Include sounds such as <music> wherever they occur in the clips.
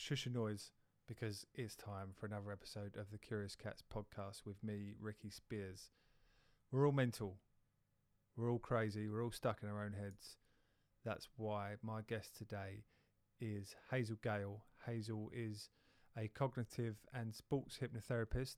shush your noise because it's time for another episode of the Curious Cats podcast with me, Ricky Spears. We're all mental. We're all crazy. We're all stuck in our own heads. That's why my guest today is Hazel Gale. Hazel is a cognitive and sports hypnotherapist.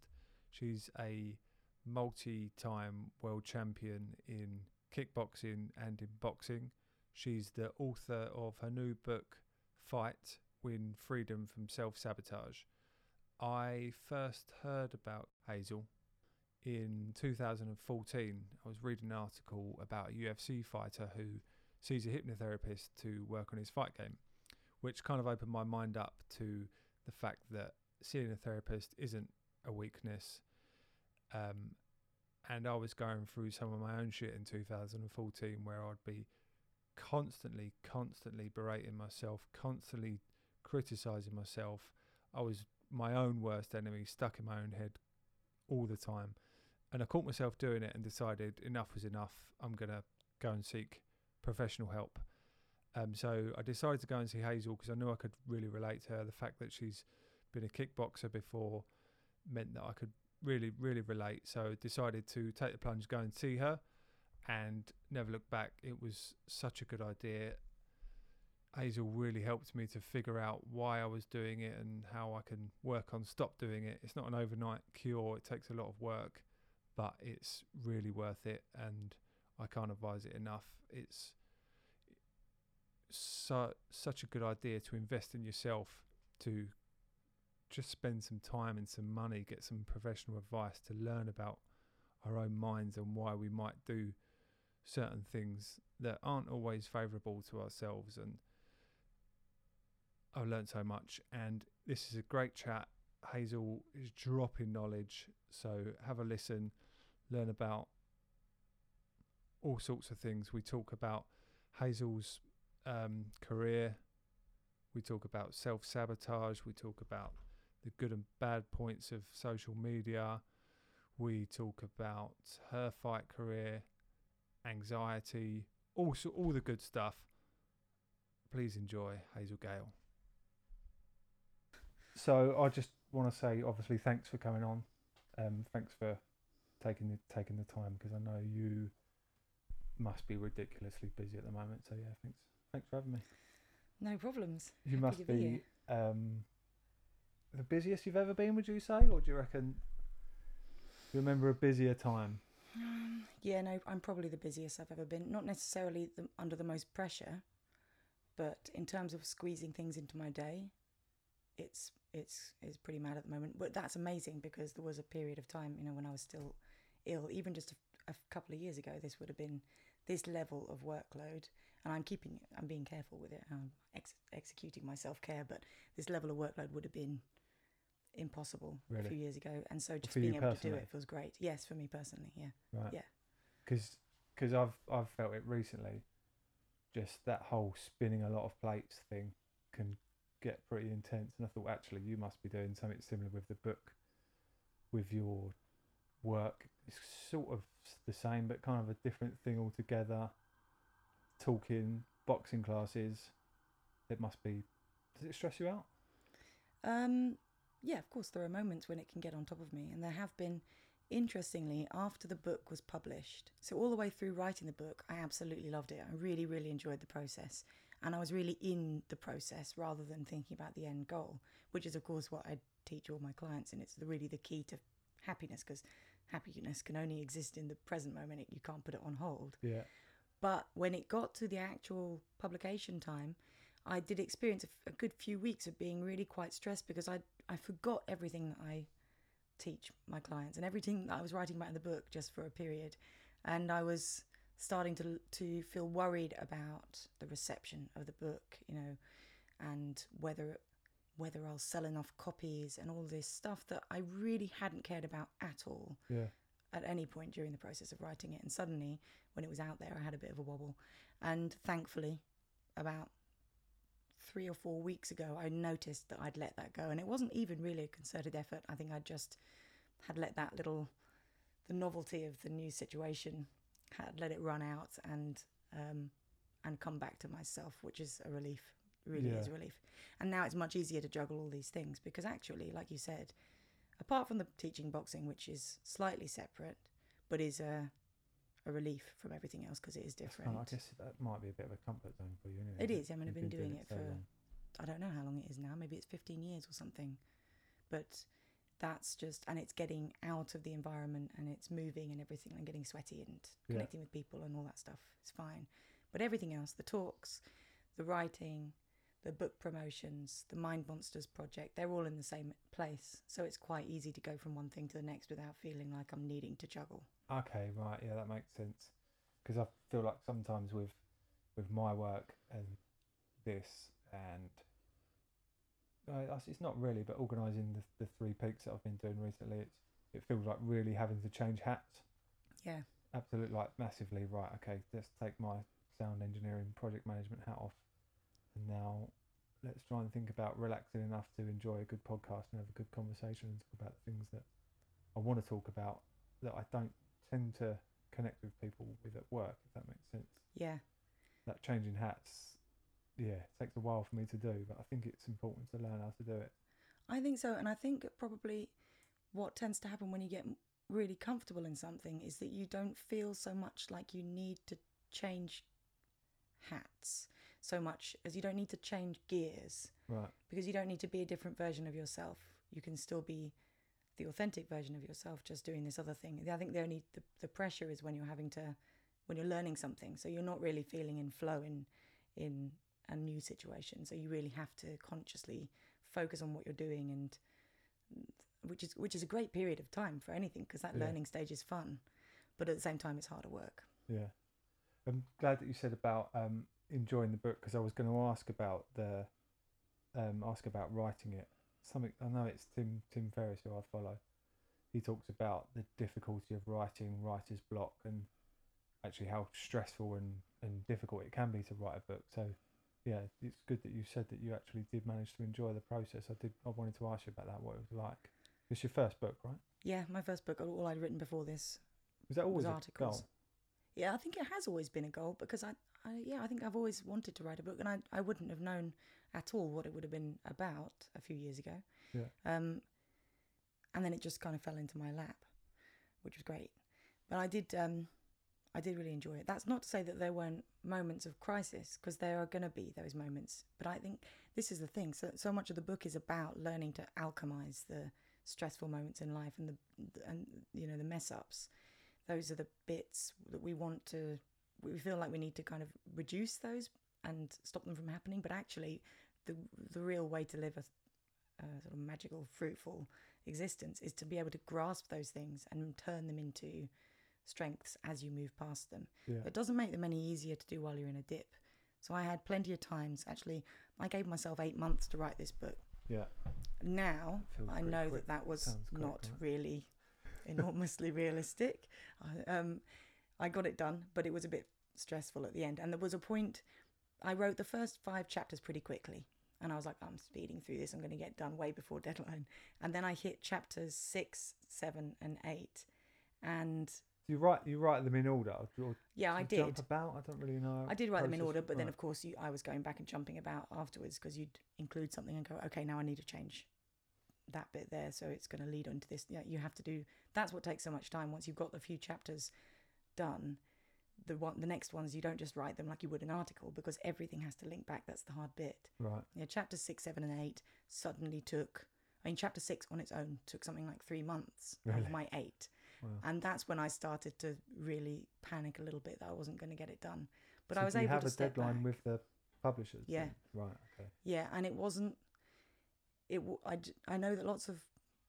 She's a multi time world champion in kickboxing and in boxing. She's the author of her new book, Fight Win Freedom from Self Sabotage. I first heard about Hazel in 2014. I was reading an article about a UFC fighter who sees a hypnotherapist to work on his fight game, which kind of opened my mind up to the fact that seeing a therapist isn't a weakness. Um, and I was going through some of my own shit in 2014 where I'd be constantly, constantly berating myself, constantly criticizing myself. I was my own worst enemy, stuck in my own head all the time. And I caught myself doing it and decided enough was enough. I'm going to go and seek professional help. Um, so I decided to go and see Hazel because I knew I could really relate to her. The fact that she's been a kickboxer before meant that I could really, really relate. So decided to take the plunge, go and see her, and never look back. It was such a good idea. Hazel really helped me to figure out why I was doing it and how I can work on stop doing it. It's not an overnight cure. It takes a lot of work, but it's really worth it, and I can't advise it enough. It's so such a good idea to invest in yourself to just spend some time and some money, get some professional advice to learn about our own minds and why we might do certain things that aren't always favourable to ourselves. And I've learned so much, and this is a great chat. Hazel is dropping knowledge, so have a listen, learn about all sorts of things. We talk about Hazel's um, career. We talk about self sabotage. We talk about the good and bad points of social media. We talk about her fight career, anxiety, also all the good stuff. Please enjoy Hazel Gale. So I just want to say, obviously, thanks for coming on. Um, thanks for taking the taking the time because I know you must be ridiculously busy at the moment. So yeah, thanks thanks for having me. No problems. You Happy must to be, um, the busiest you've ever been, would you say, or do you reckon? You remember a busier time? Um, yeah, no, I'm probably the busiest I've ever been. Not necessarily the, under the most pressure, but in terms of squeezing things into my day, it's it's it's pretty mad at the moment. But that's amazing because there was a period of time, you know, when I was still ill. Even just a, a couple of years ago, this would have been this level of workload, and I'm keeping it. I'm being careful with it. I'm ex- executing my self care, but this level of workload would have been impossible a few years ago. And so just for being able to do it feels great. Yes, for me personally, yeah. Right. Yeah. Because I've I've felt it recently. Just that whole spinning a lot of plates thing can get pretty intense, and I thought actually you must be doing something similar with the book, with your work. It's sort of the same, but kind of a different thing altogether. Talking boxing classes, it must be. Does it stress you out? Um, yeah, of course, there are moments when it can get on top of me, and there have been, interestingly, after the book was published. So, all the way through writing the book, I absolutely loved it. I really, really enjoyed the process, and I was really in the process rather than thinking about the end goal, which is, of course, what I teach all my clients, and it's really the key to happiness because happiness can only exist in the present moment, you can't put it on hold. Yeah. But when it got to the actual publication time, I did experience a, f- a good few weeks of being really quite stressed because I I forgot everything that I teach my clients and everything that I was writing about in the book just for a period, and I was starting to to feel worried about the reception of the book, you know, and whether whether I'll sell enough copies and all this stuff that I really hadn't cared about at all Yeah. at any point during the process of writing it. And suddenly, when it was out there, I had a bit of a wobble. And thankfully, about three or four weeks ago, I noticed that I'd let that go. And it wasn't even really a concerted effort. I think I just had let that little, the novelty of the new situation, had let it run out and um, and come back to myself, which is a relief really Yeah. is a relief. And now it's much easier to juggle all these things because actually, like you said, apart from the teaching boxing, which is slightly separate, but is a a relief from everything else because it is different. I guess that might be a bit of a comfort zone for you. Anyway, It is. I mean, I've you've been doing it so for-. I don't know how long it is now. Maybe it's 15 years or something. But that's just, and it's getting out of the environment and it's moving and everything and getting sweaty and Yeah. connecting with people and all that stuff. It's fine. But everything else, the talks, the writing, the book promotions, the Mind Monsters project, they're all in the same place. So it's quite easy to go from one thing to the next without feeling like I'm needing to juggle. Okay, right, yeah, that makes sense. Because I feel like sometimes with with my work and this, and uh, it's not really, but organising the the three peaks that I've been doing recently, it's it feels like really having to change hats. Yeah. Absolutely, like massively. Right, okay, let's take my sound engineering project management hat off, and now let's try and think about relaxing enough to enjoy a good podcast and have a good conversation and talk about things that I want to talk about that I don't tend to connect with people with at work, if that makes sense. Yeah. That changing hats, yeah, it takes a while for me to do, but I think it's important to learn how to do it. I think so, and I think probably what tends to happen when you get really comfortable in something is that you don't feel so much like you need to change hats so much as you don't need to change gears Right. because you don't need to be a different version of yourself. You can still be the authentic version of yourself just doing this other thing. I think the only the, the pressure is when you're having to when you're learning something. So you're not really feeling in flow in in a new situation. So you really have to consciously focus on what you're doing and which is which is a great period of time for anything because that Yeah. learning stage is fun. But at the same time it's harder work. Yeah. I'm glad that you said about um, enjoying the book because I was going to ask about the um, ask about writing it. Something I know it's Tim Tim Ferriss who I follow. He talks about the difficulty of writing writer's block and actually how stressful and, and difficult it can be to write a book. So yeah, it's good that you said that you actually did manage to enjoy the process. I did. I wanted to ask you about that. What it was like. It's your first book, right? Yeah, my first book, all I'd written before this Was that always was a articles. goal? Yeah, I think it has always been a goal because I, I yeah, I think I've always wanted to write a book, and I, I wouldn't have known at all what it would have been about a few years ago. Yeah. Um, and then it just kind of fell into my lap, which was great. But I did, um, I did really enjoy it. That's not to say that there weren't moments of crisis, because there are going to be those moments. But I think this is the thing. So so much of the book is about learning to alchemize the stressful moments in life and the and you know the mess ups those are the bits that we want to we feel like we need to kind of reduce those and stop them from happening but actually the the real way to live a, a sort of magical fruitful existence is to be able to grasp those things and turn them into strengths as you move past them Yeah. it doesn't make them any easier to do while you're in a dip so i had plenty of times actually i gave myself 8 months to write this book Yeah. now I know quick. that that was quick, not really <laughs> enormously realistic. I, um, I got it done, but it was a bit stressful at the end. And there was a point, I wrote the first five chapters pretty quickly. And I was like, I'm speeding through this. I'm going to get done way before deadline. And then I hit chapters six, seven, and eight. And Do you write you write them in order? Or, yeah, I did. Jump about? I don't really know. I did write them in order, but then of course you, I was going back and jumping about afterwards because you'd include something and go, okay, now I need to change that bit there, so it's going to lead on to this. Yeah, you have to do. That's what takes so much time. Once you've got the few chapters done, the one, the next ones, you don't just write them like you would an article because everything has to link back. That's the hard bit. right. Yeah, chapter six, seven, and eight suddenly took. I mean, chapter six on its own took something like three months Really? of my eight. Wow. And that's when I started to really panic a little bit that I wasn't going to get it done. But So I was able have to a step deadline back. with the publishers. Yeah. then? Right. Okay. Yeah, and it wasn't. It. I. I know that lots of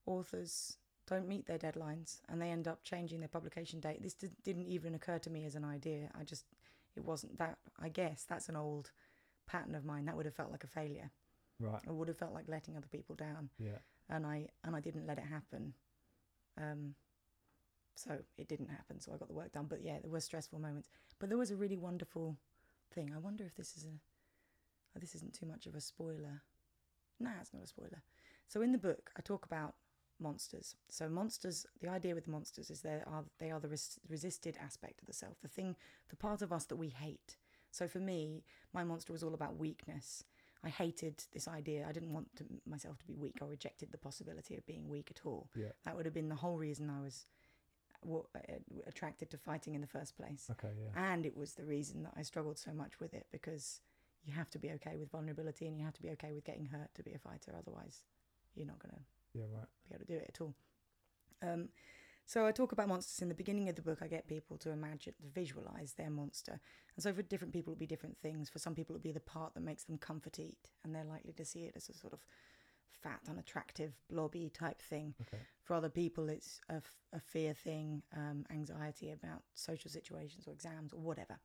authors don't meet their deadlines, and they end up changing their publication date. This did, didn't even occur to me as an idea. I just. It wasn't that. I guess that's an old pattern of mine. That would have felt like a failure. Right. It would have felt like letting other people down, Yeah. and I and I didn't let it happen. Um. So it didn't happen. So I got the work done. But yeah, there were stressful moments. But there was a really wonderful thing. I wonder if this is a. oh, this isn't too much of a spoiler. Nah, it's not a spoiler. So in the book, I talk about monsters. So monsters, the idea with monsters is they are they are the res- resisted aspect of the self, the thing, the part of us that we hate. So for me, my monster was all about weakness. I hated this idea. I didn't want to, myself to be weak. I rejected the possibility of being weak at all. Yeah. That would have been the whole reason I was wa- uh, attracted to fighting in the first place. Okay. Yeah. And it was the reason that I struggled so much with it because you have to be okay with vulnerability and you have to be okay with getting hurt to be a fighter. Otherwise, you're not going to Yeah. Right. be able to do it at all. Um, so I talk about monsters in the beginning of the book. I get people to imagine, to visualize their monster, and so for different people, it'll be different things. For some people, it'll be the part that makes them comfort eat, and they're likely to see it as a sort of fat, unattractive, blobby type thing. Okay. For other people, it's a, f- a fear thing, um, anxiety about social situations or exams or whatever.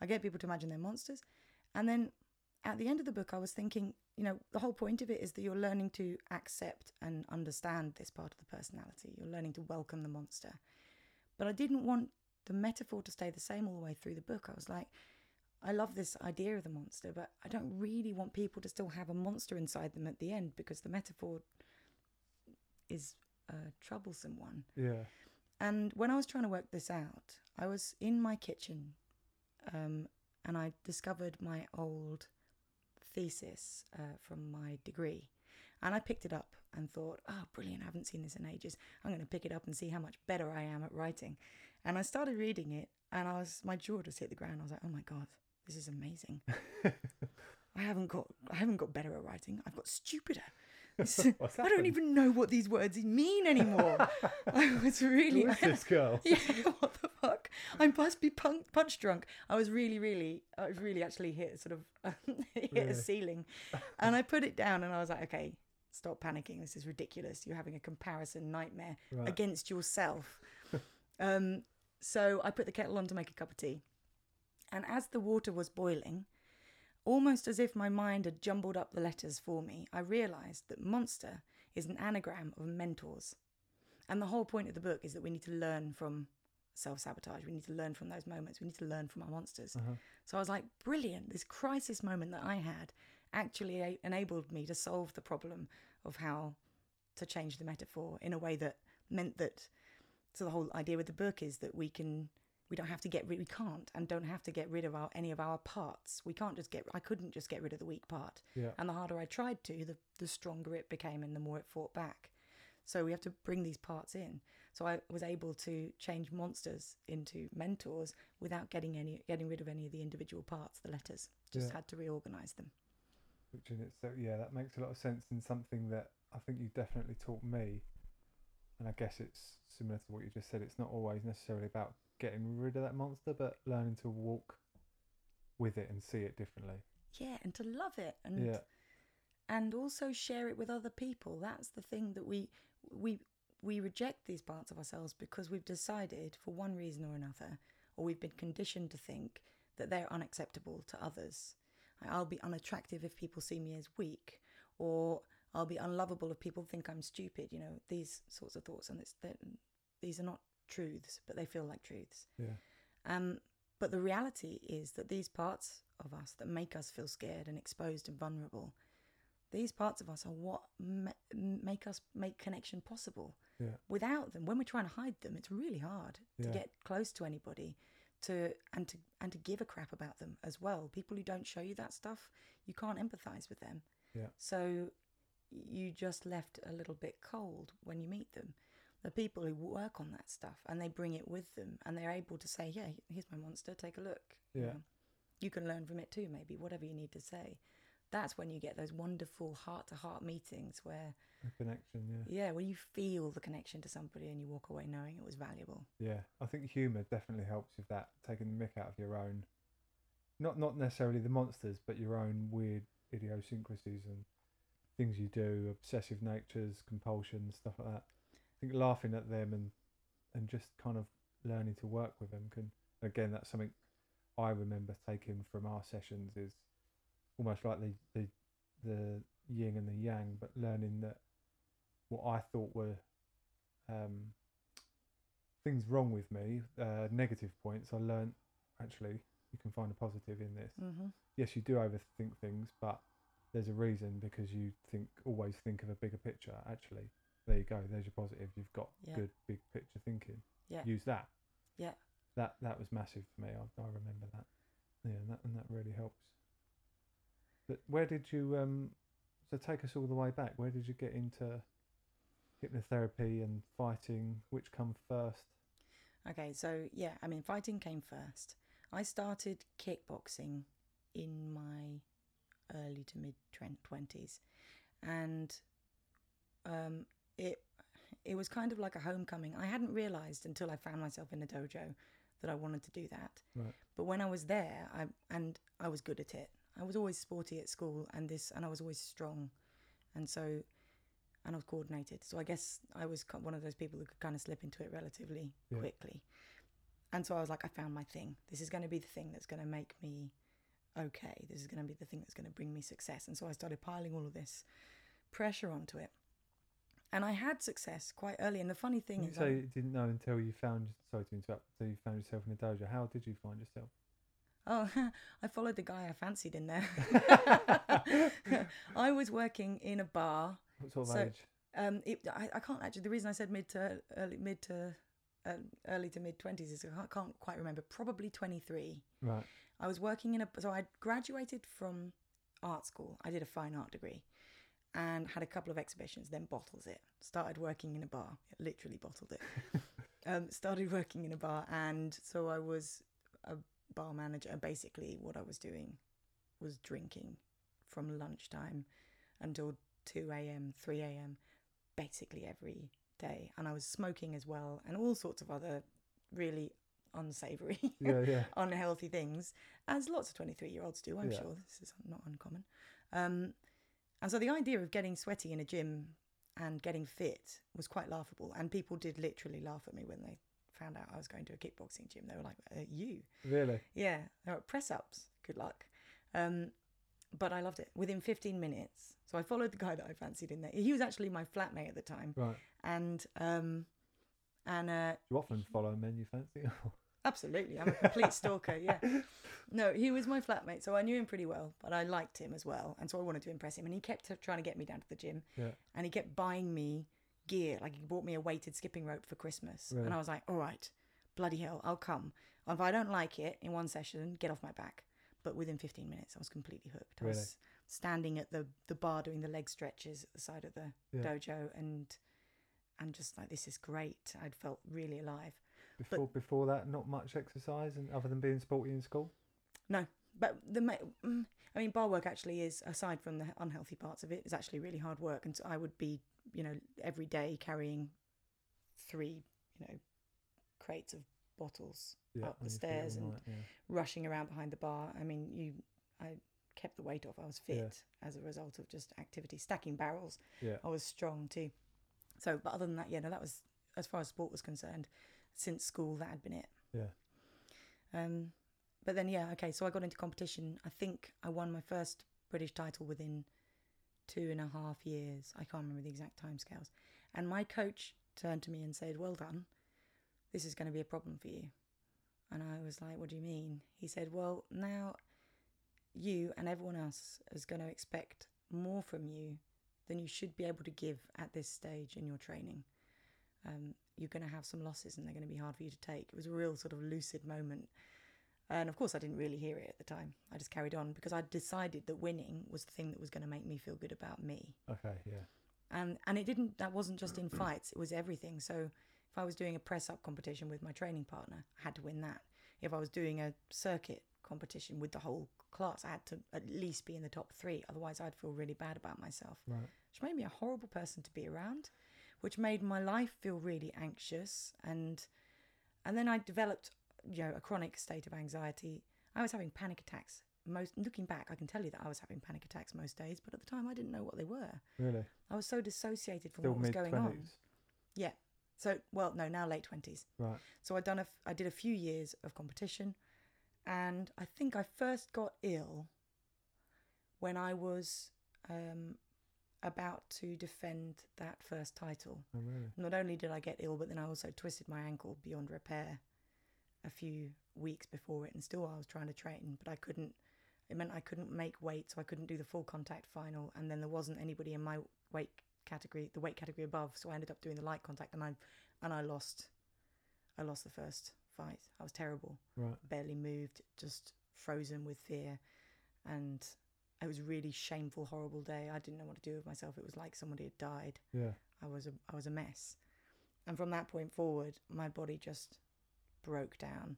I get people to imagine they're monsters, and then at the end of the book, I was thinking, you know, the whole point of it is that you're learning to accept and understand this part of the personality. You're learning to welcome the monster. But I didn't want the metaphor to stay the same all the way through the book. I was like, I love this idea of the monster, but I don't really want people to still have a monster inside them at the end because the metaphor is a troublesome one. Yeah. And when I was trying to work this out, I was in my kitchen um, and I discovered my old thesis uh, from my degree. And I picked it up and thought, oh, brilliant, I haven't seen this in ages. I'm going to pick it up and see how much better I am at writing. And I started reading it and I was, my jaw just hit the ground. I was like, oh my God, this is amazing. <laughs> I haven't got, I haven't got better at writing. I've got stupider. <laughs> This- <laughs> I don't even know what these words mean anymore. I was really, Who is this girl? yeah, what the fuck? I must be punk, punch drunk. I was really, really, I was really actually hit sort of hit Really? a ceiling, and I put it down and I was like, okay, stop panicking. This is ridiculous. You're having a comparison nightmare Right. against yourself. um, so I put the kettle on to make a cup of tea, and as the water was boiling, almost as if my mind had jumbled up the letters for me, I realised that monster is an anagram of mentors. And the whole point of the book is that we need to learn from self sabotage. We need to learn from those moments. We need to learn from our monsters. Uh-huh. So I was like, brilliant. This crisis moment that I had actually a- enabled me to solve the problem of how to change the metaphor in a way that meant that. So the whole idea with the book is that we can. We don't have to get rid. We can't and don't have to get rid of our any of our parts. We can't just get. I couldn't just get rid of the weak part. Yeah. And the harder I tried to, the the stronger it became, and the more it fought back. So we have to bring these parts in. So I was able to change monsters into mentors without getting any getting rid of any of the individual parts, the letters. Just Yeah. had to reorganize them. Which in itself, yeah, that makes a lot of sense in something that I think you definitely taught me. And I guess it's similar to what you just said. It's not always necessarily about getting rid of that monster, but learning to walk with it and see it differently. Yeah, and to love it and yeah. and also share it with other people. That's the thing that we we we reject these parts of ourselves because we've decided for one reason or another, or we've been conditioned to think that they're unacceptable to others. I'll be unattractive if people see me as weak, or I'll be unlovable if people think I'm stupid. You know these sorts of thoughts, and it's that these are not truths, but they feel like truths. Yeah. Um, but the reality is that these parts of us that make us feel scared and exposed and vulnerable, these parts of us are what ma- make us make connection possible. Yeah. Without them, when we're trying to hide them, it's really hard to Yeah. get close to anybody, to and to and to give a crap about them as well. People who don't show you that stuff, you can't empathize with them. Yeah. So you just left a little bit cold when you meet them. The people who work on that stuff and they bring it with them and they're able to say, "Yeah, here's my monster. Take a look." you Yeah. You can learn from it too, maybe whatever you need to say. That's when you get those wonderful heart-to-heart meetings where, A connection, yeah. yeah, when you feel the connection to somebody and you walk away knowing it was valuable. Yeah, I think humour definitely helps with that, taking the mick out of your own, not not necessarily the monsters, but your own weird idiosyncrasies and things you do, obsessive natures, compulsions, stuff like that. Think laughing at them and and just kind of learning to work with them can. Again, that's something I remember taking from our sessions is almost like the the the yin and the yang, but learning that what I thought were um, things wrong with me, uh, negative points, I learned actually you can find a positive in this. Mm-hmm. Yes, you do overthink things, but there's a reason because you think always think of a bigger picture. Actually, there you go. There's your positive. You've got Yeah. good big picture thinking. Yeah. Use that. Yeah. That that was massive for me. I, I remember that. Yeah, and that and that really helps. But where did you um? So take us all the way back. Where did you get into hypnotherapy and fighting? Which come first? Okay, so yeah, I mean, fighting came first. I started kickboxing in my early to mid twenties, and um, it it was kind of like a homecoming. I hadn't realized until I found myself in a dojo that I wanted to do that. Right. But when I was there, I and I was good at it. I was always sporty at school, and this, and I was always strong, and so, and I was coordinated. So I guess I was one of those people who could kind of slip into it relatively Yeah. quickly. And so I was like, I found my thing. This is going to be the thing that's going to make me okay. This is going to be the thing that's going to bring me success. And so I started piling all of this pressure onto it. And I had success quite early. And the funny thing You is, I- you didn't know until you found. Sorry to interrupt. Until you found yourself in a dojo. How did you find yourself? Oh, <laughs> I followed the guy I fancied in there. <laughs> I was working in a bar. What sort of So- age? Um, it, I, I can't actually. The reason I said mid to early, mid to uh, early to mid twenties is I can't, can't quite remember. Probably twenty three. Right. I was working in a. So I graduated from art school. I did a fine art degree, and had a couple of exhibitions. Then bottles it. Started working in a bar. Literally bottled it. <laughs> um, started working in a bar, and so I was a bar manager. Basically, what I was doing was drinking from lunchtime until two a.m., three a.m. Basically every day, and I was smoking as well, and all sorts of other really unsavory Yeah. Yeah. <laughs> unhealthy things, as lots of 23 year olds do, I'm Yeah. sure. This is not uncommon. Um, and so the idea of getting sweaty in a gym and getting fit was quite laughable. And people did literally laugh at me when they found out I was going to a kickboxing gym. They were like, uh, You? Really. Yeah, they were press ups. Good luck. Um, but I loved it. Within 15 minutes, so I followed the guy that I fancied in there. He was actually my flatmate at the time, Right. and um, and uh, you often follow men you fancy? <laughs> Absolutely, I'm a complete stalker. Yeah, no, he was my flatmate, so I knew him pretty well, but I liked him as well, and so I wanted to impress him. And he kept trying to get me down to the gym, yeah. and he kept buying me gear. Like he bought me a weighted skipping rope for Christmas, Really? and I was like, "All right, bloody hell, I'll come. If I don't like it in one session, get off my back." But within 15 minutes, I was completely hooked. I Really? was standing at the the bar doing the leg stretches at the side of the Yeah. dojo, and and just like this is great. I'd felt really alive. Before before that, not much exercise, and other than being sporty in school. No, but the mm, I mean, bar work actually is aside from the unhealthy parts of it, is actually really hard work. And so I would be, you know, every day carrying three, you know, crates of bottles, Yeah. Up the on your feet stairs and- night, yeah. rushing around behind the bar. I mean, you, I kept the weight off. I was fit Yeah. as a result of just activity, stacking barrels. Yeah. I was strong too. So, but other than that, yeah, no, that was as far as sport was concerned. Since school, that had been it. Yeah. Um, but then yeah, okay. So I got into competition. I think I won my first British title within two and a half years. I can't remember the exact timescales. And my coach turned to me and said, "Well done. This is going to be a problem for you." And I was like, "What do you mean?" He said, "Well, now you and everyone else is going to expect more from you than you should be able to give at this stage in your training. Um, you're going to have some losses and they're going to be hard for you to take. It was a real sort of lucid moment. And of course, I didn't really hear it at the time. I just carried on because I decided that winning was the thing that was going to make me feel good about me. Okay. Yeah. And and it didn't. That wasn't just in mm-hmm. fights. It was everything. So if I was doing a press up competition with my training partner, I had to win that. If I was doing a circuit competition with the whole class, I had to at least be in the top three. Otherwise, I'd feel really bad about myself Right. which made me a horrible person to be around, which made my life feel really anxious and and then I developed you know a chronic state of anxiety. I was having panic attacks. Most looking back, I can tell you that I was having panic attacks most days, but at the time I didn't know what they were. Really. I was so dissociated from Still what was going on. twenties. So well, no, now late twenties. Right. So I'd done a, f- I did a few years of competition, and I think I first got ill when I was um, about to defend that first title. Oh, really. Not only did I get ill, but then I also twisted my ankle beyond repair a few weeks before it, and still I was trying to train, but I couldn't. It meant I couldn't make weight, so I couldn't do the full contact final, and then there wasn't anybody in my weight category, the weight category above, so I ended up doing the light contact, and I and I lost. I lost the first fight. I was terrible Right. barely moved, just frozen with fear. And It was a really shameful, horrible day. I didn't know what to do with myself. It was like somebody had died. Yeah. I was a I was a mess, and from that point forward, my body just broke down,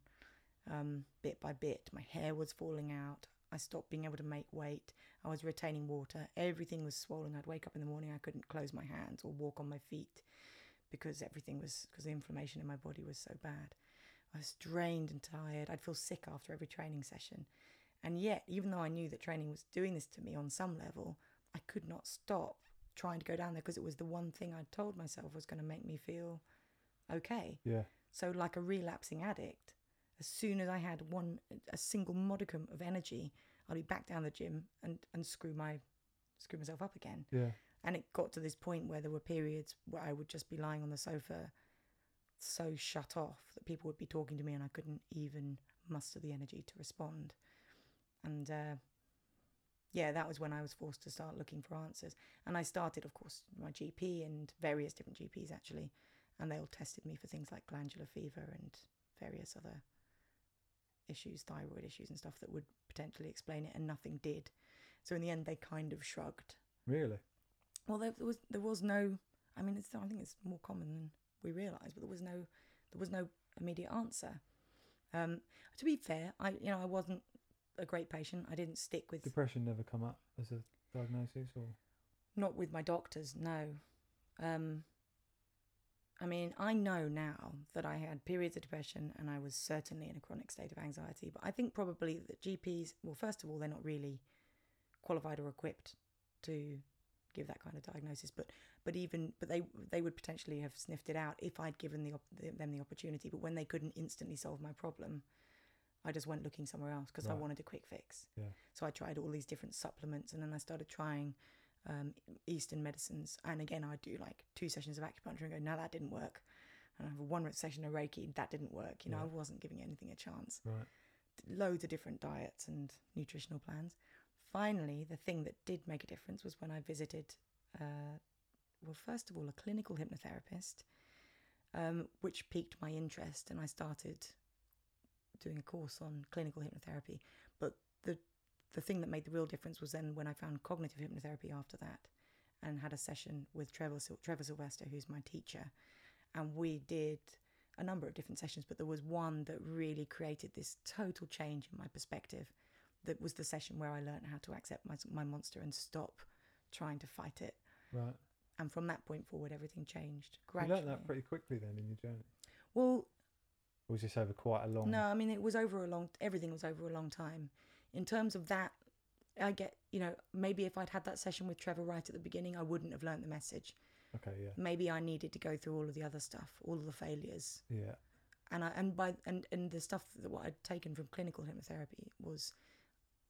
um, bit by bit. My hair was falling out. I stopped being able to make weight. I was retaining water. Everything was swollen. I'd wake up in the morning. I couldn't close my hands or walk on my feet because everything was because the inflammation in my body was so bad. I was drained and tired. I'd feel sick after every training session. And yet, even though I knew that training was doing this to me on some level, I could not stop trying to go down there because it was the one thing I'd told myself was going to make me feel okay. Yeah. So, like a relapsing addict, as soon as I had one, a single modicum of energy, I'd be back down the gym and, and screw my, screw myself up again. Yeah. And it got to this point where there were periods where I would just be lying on the sofa, so shut off that people would be talking to me and I couldn't even muster the energy to respond. And uh, yeah, that was when I was forced to start looking for answers. And I started, of course, my GP and various different GPs actually, and they all tested me for things like glandular fever and various other issues, thyroid issues and stuff that would potentially explain it, and nothing did. So in the end, they kind of shrugged. Really? Well, there, there was there was no. I mean, it's, I think it's more common than we realise, but there was no there was no immediate answer. Um, to be fair, I you know I wasn't a great patient. I didn't stick with Depression never come up as a diagnosis, or not with my doctors. No, um, I mean I know now that I had periods of depression and I was certainly in a chronic state of anxiety. But I think probably that GPs, well, first of all, they're not really qualified or equipped to give that kind of diagnosis but but even but they they would potentially have sniffed it out if I'd given the, the them the opportunity but when they couldn't instantly solve my problem I just went looking somewhere else because I wanted a quick fix Yeah. so I tried all these different supplements and then I started trying um, Eastern medicines and again I'd do like two sessions of acupuncture and go no that didn't work and I have one session of Reiki that didn't work you know Yeah. I wasn't giving anything a chance right? loads of different diets and nutritional plans. Finally, the thing that did make a difference was when I visited, uh, well, first of all, a clinical hypnotherapist, um, which piqued my interest, and I started doing a course on clinical hypnotherapy. But the the thing that made the real difference was then when I found cognitive hypnotherapy after that, and had a session with Trevor Sil- Trevor Silvester, who's my teacher, and we did a number of different sessions, but there was one that really created this total change in my perspective. That was the session where I learned how to accept my, my monster and stop trying to fight it. Right. And from that point forward, everything changed You learned that pretty quickly then in your journey. well, Or was this over quite a long? no, I mean it was over a long. Everything was over a long time. In terms of that, I get you know maybe if I'd had that session with Trevor right at the beginning, I wouldn't have learnt the message. Okay. Yeah. Maybe I needed to go through all of the other stuff, all of the failures, Yeah. and I and by and and the stuff that what I'd taken from clinical hypnotherapy was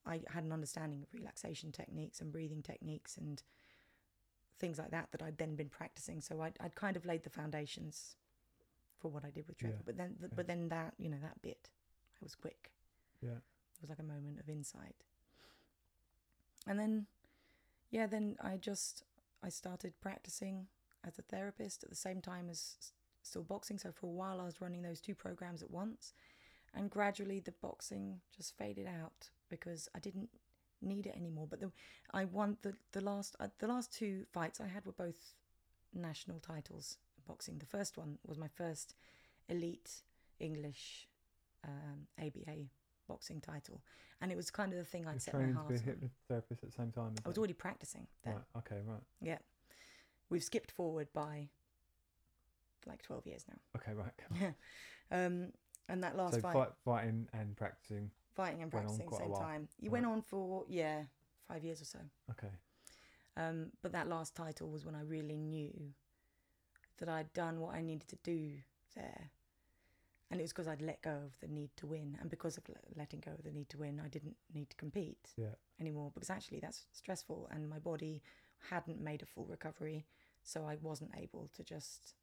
I had an understanding of relaxation techniques and breathing techniques and things like that that I'd then been practicing. So I'd I'd kind of laid the foundations for what I did with Trevor. Yeah, But then th- okay. but then that you know that bit, I was quick. Yeah. It was like a moment of insight. And then, yeah, then I just I started practicing as a therapist at the same time as still boxing. So for a while, I was running those two programs at once, and gradually the boxing just faded out because I didn't need it anymore. But the, I won the the last uh, the last two fights I had were both national titles boxing. The first one was my first elite English um, ABA boxing title, and it was kind of the thing I'd You're set my training to be a on. hypnotherapist at the same time. I was it? already practicing then. Right. Okay. Right. Yeah, we've skipped forward by like twelve years now. Okay. Right. Yeah, <laughs> um, and that last so fight, fight, fighting and practicing. fighting and practicing at the quite a same time. You Right. went on for yeah five years or so. Okay. Um, but that last title was when I really knew that I'd done what I needed to do there. And it was because I'd let go of the need to win. And because of letting go of the need to win, I didn't need to compete Yeah. anymore because actually that's stressful and my body hadn't made a full recovery. So I wasn't able to just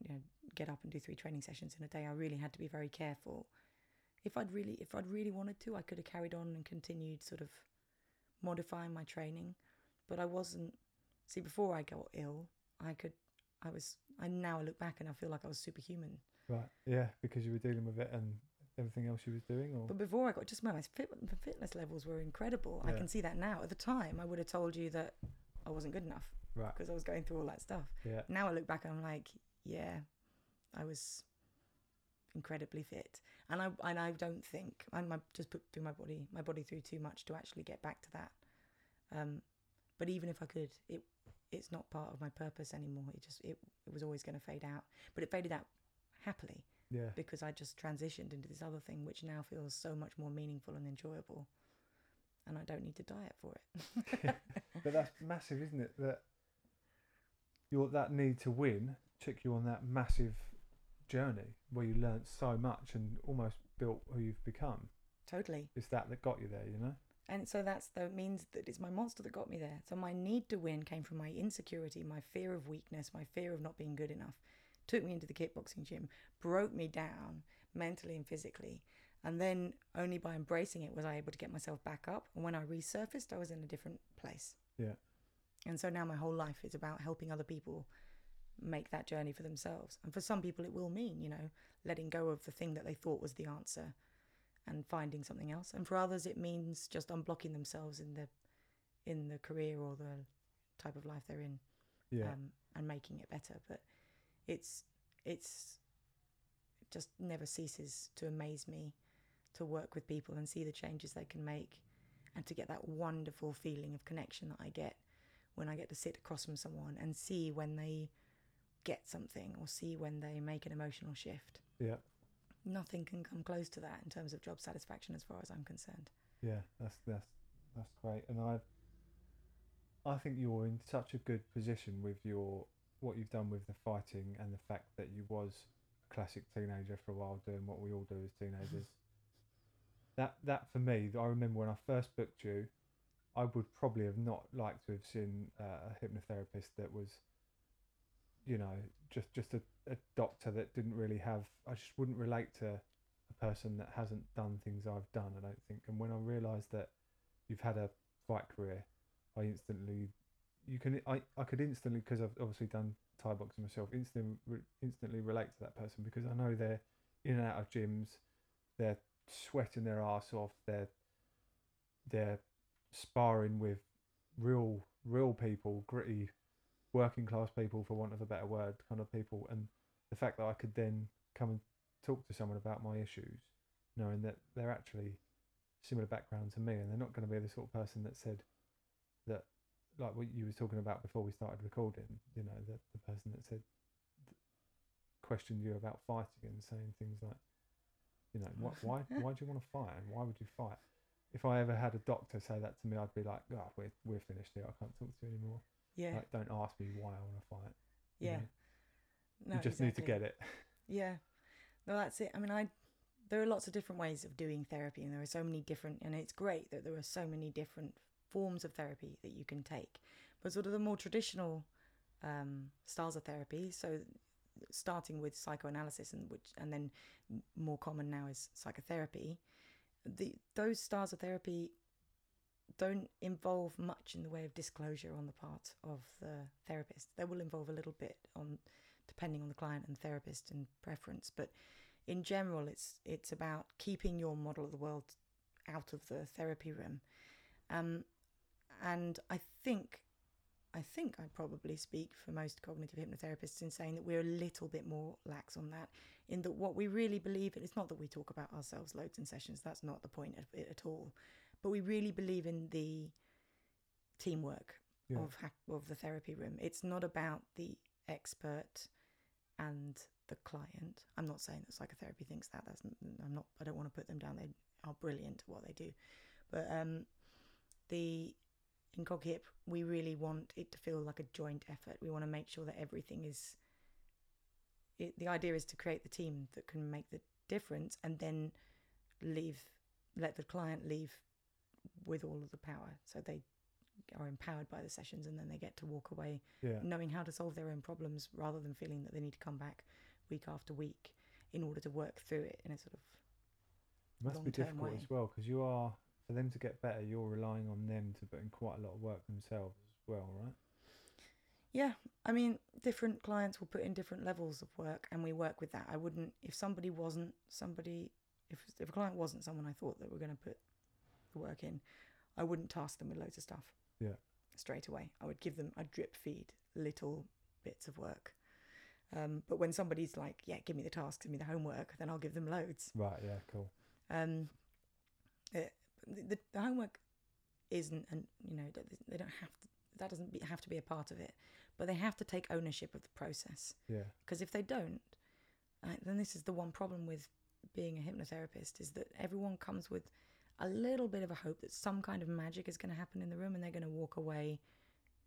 you know get up and do three training sessions in a day. I really had to be very careful. If I'd really if I'd really wanted to, I could have carried on and continued sort of modifying my training, but I wasn't see before I got ill, I could I was I now look back and I feel like I was superhuman. Right. Yeah. Because you were dealing with it and everything else you was doing, or But before I got just my fit, my fitness levels were incredible. I can see that now. At the time, I would have told you that I wasn't good enough right? because I was going through all that stuff. Yeah, Now I look back and I'm like, yeah, I was incredibly fit, and I and I don't think I might just put through my body my body through too much to actually get back to that. Um, but even if I could, it it's not part of my purpose anymore. It just it, it was always going to fade out, but it faded out happily yeah, because I just transitioned into this other thing, which now feels so much more meaningful and enjoyable, and I don't need to diet for it. <laughs> but that's massive, isn't it? That your that need to win took you on that massive journey where you learnt so much and almost built who you've become. totally. It's that that got you there, you know. And so that's the means that it's my monster that got me there. So my need to win came from my insecurity, my fear of weakness, my fear of not being good enough. Took me into the kickboxing gym, broke me down mentally and physically. And then only by embracing it was I able to get myself back up. And when I resurfaced, I was in a different place. Yeah. And so now my whole life is about helping other people make that journey for themselves. And for some people, it will mean, you know, letting go of the thing that they thought was the answer and finding something else. And for others, it means just unblocking themselves in the in the career or the type of life they're in, Yeah, um, and making it better. But it's it's it just never ceases to amaze me to work with people and see the changes they can make, and to get that wonderful feeling of connection that I get when I get to sit across from someone and see when they get something or see when they make an emotional shift. yeah, Nothing can come close to that in terms of job satisfaction, as far as I'm concerned. yeah. That's that's that's great, and I I think you're in such a good position with your what you've done with the fighting and the fact that you was a classic teenager for a while doing what we all do as teenagers. <laughs> that that for me, I remember when I first booked you, I would probably have not liked to have seen uh, a hypnotherapist that was, you know, just just a, a doctor that didn't really have. I just wouldn't relate to a person that hasn't done things I've done. I don't think. And when I realised that you've had a fight career, I instantly, you can I I could instantly because I've obviously done Thai boxing myself. Instantly re- instantly relate to that person because I know they're in and out of gyms, they're sweating their ass off, they're they're sparring with real real people, gritty working class people for want of a better word, kind of people and the fact that I could then come and talk to someone about my issues, knowing that they're actually similar background to me and they're not going to be the sort of person that said that like what you were talking about before we started recording, you know, the, the person that said questioned you about fighting and saying things like, you know, what, why <laughs> why do you want to fight and why would you fight? If I ever had a doctor say that to me, I'd be like, oh, we're we're finished here. I can't talk to you anymore. Yeah, Like, don't ask me why I want to fight. you yeah. know. No, you just need to get it. Yeah. No, that's it. I mean, I there are lots of different ways of doing therapy, and there are so many different, and it's great that there are so many different forms of therapy that you can take. But sort of the more traditional um, styles of therapy, so starting with psychoanalysis, and which and then more common now is psychotherapy. The those styles of therapy don't involve much in the way of disclosure on the part of the therapist. They will involve a little bit on depending on the client and therapist and preference, but in general it's it's about keeping your model of the world out of the therapy room. Um, and I think I think I probably speak for most cognitive hypnotherapists in saying that we're a little bit more lax on that. In that what we really believe in, it's not that we talk about ourselves loads in sessions, that's not the point of it at all. But we really believe in the teamwork Yeah. of hack of the therapy room. It's not about the expert and the client. I'm not saying that psychotherapy thinks that. That's I'm not. I don't want to put them down. They are brilliant at what they do, but um, the in CogHyp we really want it to feel like a joint effort. We want to make sure that everything is. It, the idea is to create the team that can make the difference, and then leave, let the client leave with all of the power, so they are empowered by the sessions, and then they get to walk away Yeah. knowing how to solve their own problems rather than feeling that they need to come back week after week in order to work through it in a sort of It must be difficult way. as well because you are for them to get better. You're relying on them to put in quite a lot of work themselves as well, right? yeah i mean different clients will put in different levels of work and we work with that i wouldn't if somebody wasn't somebody if if a client wasn't someone I thought that we're going to put the work in, I wouldn't task them with loads of stuff. Yeah. Straight away, I would give them a drip feed little bits of work. Um, but when somebody's like, "Yeah, give me the tasks, give me the homework," then I'll give them loads. Right. Yeah. Cool. Um, it, the, the homework isn't, and you know, they don't have to. That doesn't be, have to be a part of it, but they have to take ownership of the process. Yeah. Because if they don't, uh, then this is the one problem with being a hypnotherapist is that everyone comes with a little bit of a hope that some kind of magic is going to happen in the room, and they're going to walk away,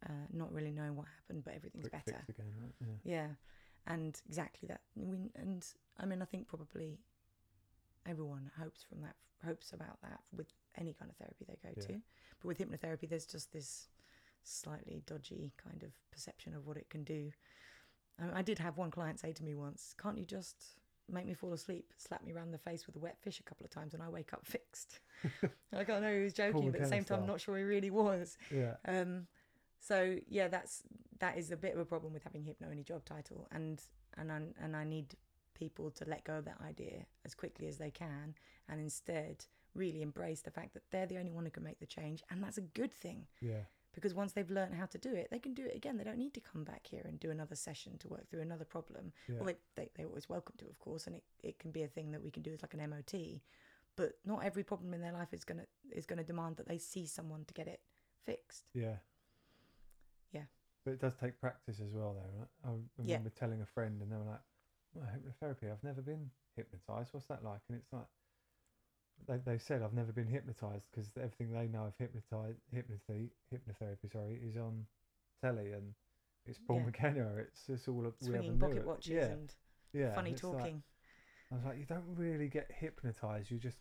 uh, not really knowing what happened, but everything's Quick better. again. Right. Yeah. Yeah, and exactly that. We and I mean, I think probably everyone hopes from that, hopes about that with any kind of therapy they go Yeah. to. But with hypnotherapy, there's just this slightly dodgy kind of perception of what it can do. I, I did have one client say to me once, "Can't you just make me fall asleep, slap me around the face with a wet fish a couple of times, and I wake up <laughs> fixed?" <laughs> like I know he was joking, but at the same time, I'm not sure he really was. Yeah. Um, so yeah, that's that is a bit of a problem with having hypno in your job title, and and I, and I need people to let go of that idea as quickly as they can, and instead really embrace the fact that they're the only one who can make the change, and that's a good thing Yeah. Because once they've learned how to do it, they can do it again. They don't need to come back here and do another session to work through another problem. Yeah. Well, they, they, they're always welcome to, of course, and it, it can be a thing that we can do as like an MOT. But not every problem in their life is gonna is gonna demand that they see someone to get it fixed. Yeah. Yeah. But it does take practice as well, though, right? I Yeah. remember telling a friend, and they were like, well, "Hypnotherapy. I've never been hypnotized. What's that like?" And it's like they they said I've never been hypnotized because everything they know of hypnotize hypnothy hypnotherapy, sorry, is on telly and it's Paul Yeah. McKenna. It's just all of we Swinging knew pocket watches Yeah. and yeah. and funny like- talking. I was like, you don't really get hypnotized. You just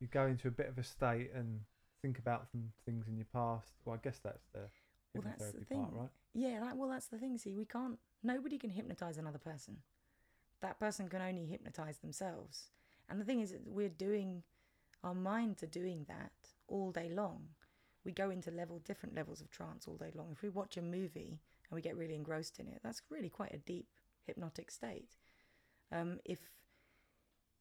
you go into a bit of a state and think about some things in your past. Well, I guess that's the Well, that's the thing. part, right? Yeah, that, well, that's the thing. See, we can't. Nobody can hypnotize another person. That person can only hypnotize themselves. And the thing is, that we're doing, our minds are doing that all day long. We go into level different levels of trance all day long. If we watch a movie and we get really engrossed in it, that's really quite a deep hypnotic state. Um, if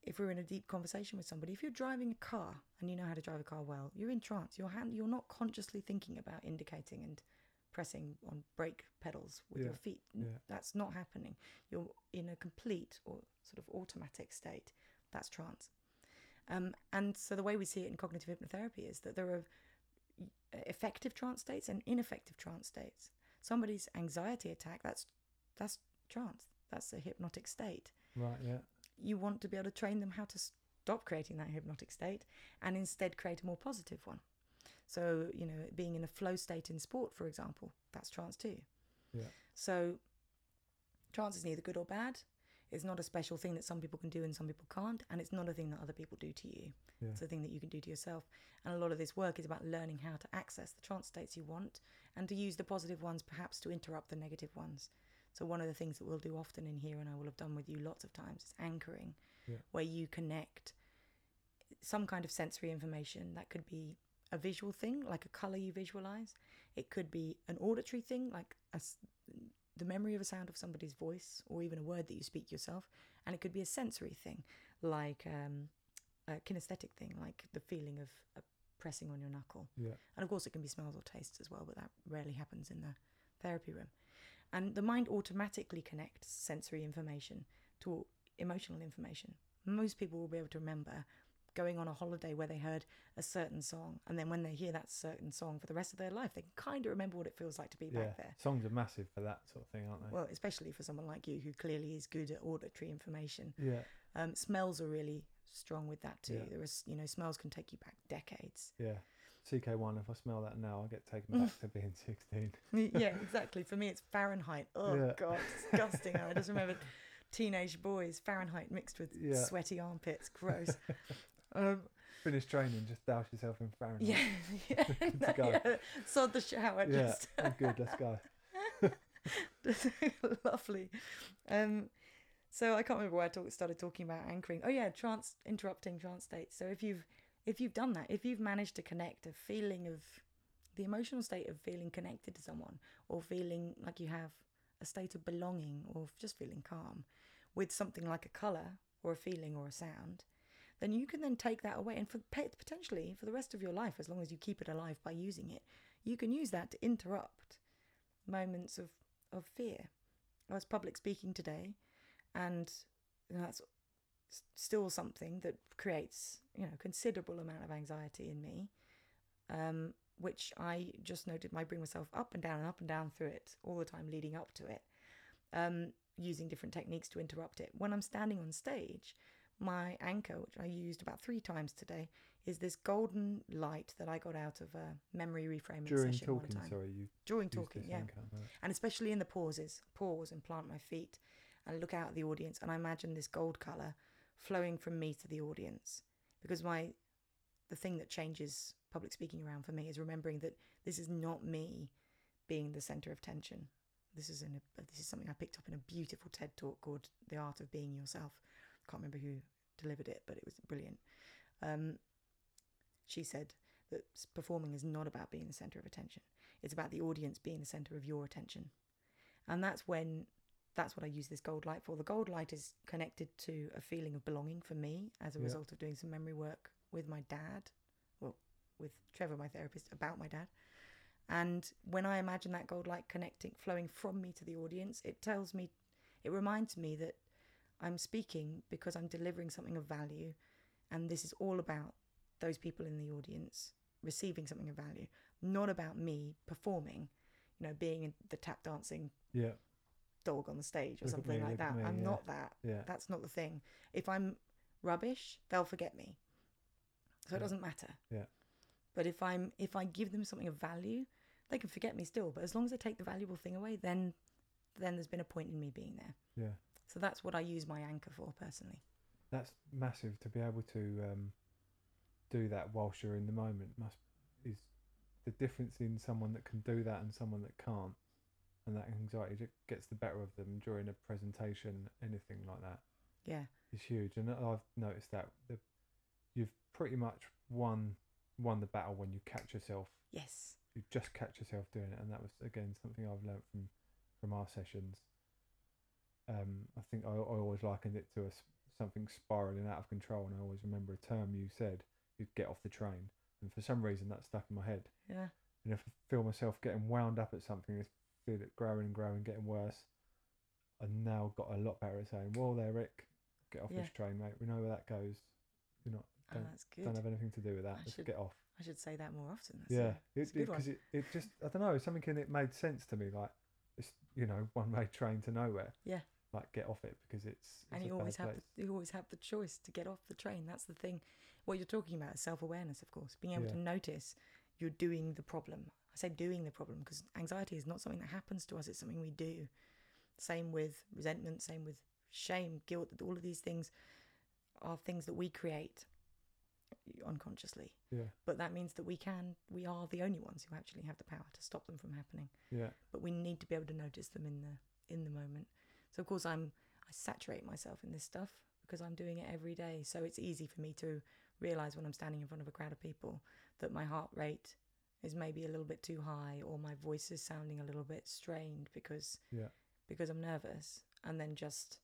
if we're in a deep conversation with somebody, if you're driving a car and you know how to drive a car well, you're in trance. Your hand, you're not consciously thinking about indicating and pressing on brake pedals with your feet. Yeah. That's not happening. You're in a complete or sort of automatic state. That's trance. Um, and so the way we see it in cognitive hypnotherapy is that there are effective trance states and ineffective trance states. Somebody's anxiety attack, that's that's trance. That's a hypnotic state Right. Yeah. you want to be able to train them how to stop creating that hypnotic state and instead create a more positive one. So, you know, being in a flow state in sport, for example, that's trance too. Yeah. So, trance is neither good or bad. It's not a special thing that some people can do and some people can't, and it's not a thing that other people do to you. Yeah. It's a thing that you can do to yourself. And a lot of this work is about learning how to access the trance states you want and to use the positive ones perhaps to interrupt the negative ones. So, one of the things that we'll do often in here, and I will have done with you lots of times, is anchoring, Yeah. where you connect some kind of sensory information. That could be a visual thing, like a color you visualize. It could be an auditory thing, like a the memory of a sound of somebody's voice, or even a word that you speak yourself. And it could be a sensory thing, like um, a kinesthetic thing, like the feeling of uh, pressing on your knuckle. Yeah. And of course, it can be smells or tastes as well, but that rarely happens in the therapy room. And the mind automatically connects sensory information to emotional information. Most people will be able to remember going on a holiday where they heard a certain song, and then when they hear that certain song for the rest of their life, they kind of remember what it feels like to be Yeah. back there. Songs are massive for that sort of thing, aren't they? Well, especially for someone like you who clearly is good at auditory information. yeah. Um, smells are really strong with that too. Yeah. There is, you know, smells can take you back decades. Yeah. CK1. If I smell that now, I get taken <laughs> back to being 16. <laughs> yeah, <laughs> exactly. For me, it's Fahrenheit. Oh Yeah. god, disgusting. I just remember teenage boys Fahrenheit mixed with Yeah. sweaty armpits. Gross. Um, Finish training, just douse yourself in Fahrenheit. yeah, <laughs> <laughs> yeah, go. yeah. Sod the shower. Yeah. Just oh, good. Let's go. <laughs> lovely. Um, so I can't remember where I talk, started talking about anchoring. Oh yeah, trance interrupting trance states. So if you've if you've done that, if you've managed to connect a feeling of the emotional state of feeling connected to someone, or feeling like you have a state of belonging, or just feeling calm, with something like a color or a feeling or a sound, then you can then take that away and for potentially for the rest of your life, as long as you keep it alive by using it, you can use that to interrupt moments of, of fear. I was public speaking today, and that's still something that creates you know considerable amount of anxiety in me um, which i just noted might bring myself up and down and up and down through it all the time leading up to it um, using different techniques to interrupt it when i'm standing on stage my anchor which i used about three times today is this golden light that i got out of a memory reframing during session talking one time. sorry you during talking yeah anchor, right. and especially in the pauses pause and plant my feet and look out at the audience and i imagine this gold color flowing from me to the audience because my the thing that changes public speaking around for me is remembering that this is not me being the center of tension. this is in a, this is something i picked up in a beautiful ted talk called the art of being yourself can't remember who delivered it but it was brilliant um, she said that performing is not about being the center of attention it's about the audience being the center of your attention and that's when that's what I use this gold light for. The gold light is connected to a feeling of belonging for me as a Yeah. result of doing some memory work with my dad, well, with Trevor, my therapist, about my dad. And when I imagine that gold light connecting, flowing from me to the audience, it tells me, it reminds me that I'm speaking because I'm delivering something of value. And this is all about those people in the audience receiving something of value, not about me performing, you know, being the tap dancing yeah dog on the stage or Look something me, like that. me, I'm yeah. not that. yeah That's not the thing. If I'm rubbish, they'll forget me. So it doesn't matter. Yeah. But if I'm if I give them something of value, they can forget me still. But as long as they take the valuable thing away, then then there's been a point in me being there. yeah So that's what I use my anchor for personally. that's massive to be able to um, do that whilst you're in the moment must is the difference in someone that can do that and someone that can't and that anxiety ju- gets the better of them during a presentation anything like that Yeah. is huge and i've noticed that the, you've pretty much won won the battle when you catch yourself Yes. you just catch yourself doing it and that was again something i've learned from from our sessions um i think i, I always likened it to a something spiraling out of control and i always remember a term you said you'd get off the train and for some reason that stuck in my head Yeah. and if i feel myself getting wound up at something I feel it growing and growing getting worse i've now got a lot better at saying well there rick get off Yeah. this train mate we know where that goes you're not Oh, don't, good. don't have anything to do with that I just should- get off I should say that more often. That's yeah, a- it that's a good one. because it, it just I don't know something in it made sense to me like you know one way train to nowhere. Yeah. Like get off it because it's, it's and you always have the, you always have the choice to get off the train. That's the thing. What you're talking about is self awareness, of course, being able Yeah. to notice you're doing the problem. I say doing the problem because anxiety is not something that happens to us; it's something we do. Same with resentment, same with shame, guilt. All of these things are things that we create unconsciously. yeah. But that means that we can, we are the only ones who actually have the power to stop them from happening. Yeah. But we need to be able to notice them in the in the moment. So of course i'm i saturate myself in this stuff because i'm doing it every day. So it's easy for me to realize when i'm standing in front of a crowd of people that my heart rate is maybe a little bit too high or my voice is sounding a little bit strained because yeah. because i'm nervous. And then just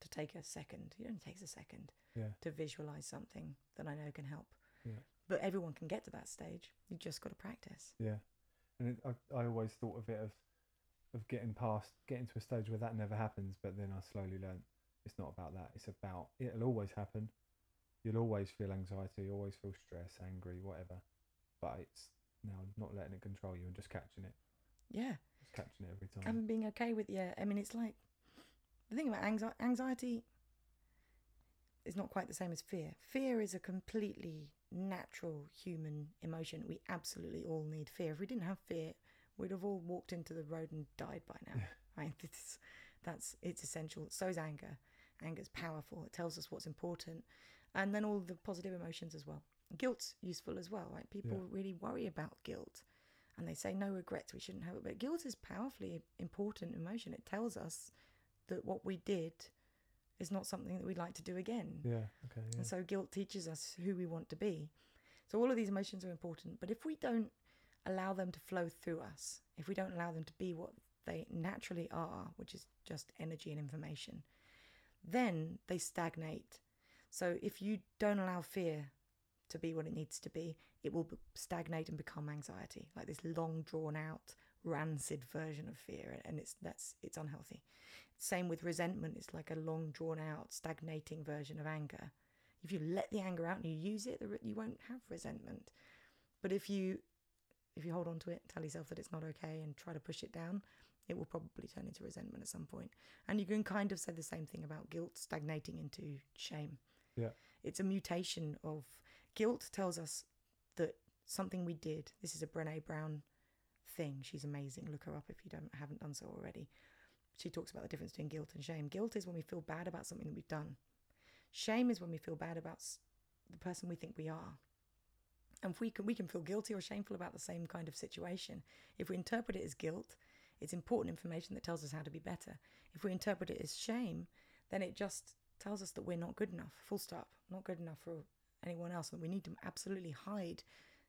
to take a second it only takes a second yeah. to visualize something that i know can help. Yeah. but everyone can get to that stage. You just got to practice. Yeah. And it, I I always thought of it of of getting past getting to a stage where that never happens but then I slowly learned it's not about that. It's about it'll always happen. You'll always feel anxiety you always feel stress angry whatever. But it's now not letting it control you and just catching it. Yeah. Just catching it every time. And being okay with yeah i mean it's like the thing about anxi- anxiety is not quite the same as fear. Fear is a completely natural human emotion. We absolutely all need fear. If we didn't have fear we'd have all walked into the road and died by now <laughs> right? This, that's it's essential. So is anger. Anger's powerful. It tells us what's important. And then all the positive emotions as well. Guilt's useful as well right? People Yeah. really worry about guilt and they say no regrets we shouldn't have it. But guilt is powerfully important emotion. It tells us that what we did is not something that we'd like to do again. Yeah okay yeah. and so guilt teaches us who we want to be. So all of these emotions are important but if we don't allow them to flow through us if we don't allow them to be what they naturally are which is just energy and information then they stagnate. So if you don't allow fear to be what it needs to be, it will stagnate and become anxiety, like this long drawn out, rancid version of fear, and it's that's it's unhealthy. Same with resentment; it's like a long drawn out, stagnating version of anger. If you let the anger out and you use it, you won't have resentment. But if you if you hold on to it, tell yourself that it's not okay, and try to push it down, it will probably turn into resentment at some point. And you can kind of say the same thing about guilt stagnating into shame. Yeah. It's a mutation of guilt tells us that something we did, this is a Brene Brown thing. She's amazing. Look her up if you don't haven't done so already. She talks about the difference between guilt and shame. Guilt is when we feel bad about something that we've done. Shame is when we feel bad about the person we think we are. And if we can we can feel guilty or shameful about the same kind of situation. If we interpret it as guilt, it's important information that tells us how to be better. If we interpret it as shame, then it just tells us that we're not good enough. Full stop. Not good enough for anyone else. And we need to absolutely hide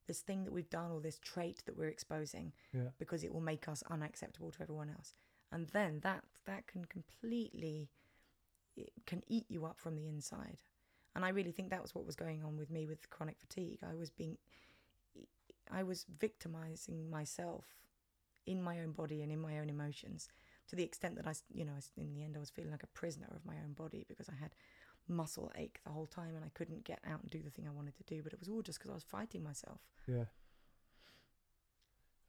this thing that we've done or this trait that we're exposing Yeah. because it will make us unacceptable to everyone else. And then that that can completely it can eat you up from the inside. And I really think that was what was going on with me with chronic fatigue. I was being I was victimizing myself in my own body and in my own emotions to the extent that I, you know, in the end I was feeling like a prisoner of my own body because I had muscle ache the whole time and I couldn't get out and do the thing I wanted to do. But it was all just because I was fighting myself. Yeah.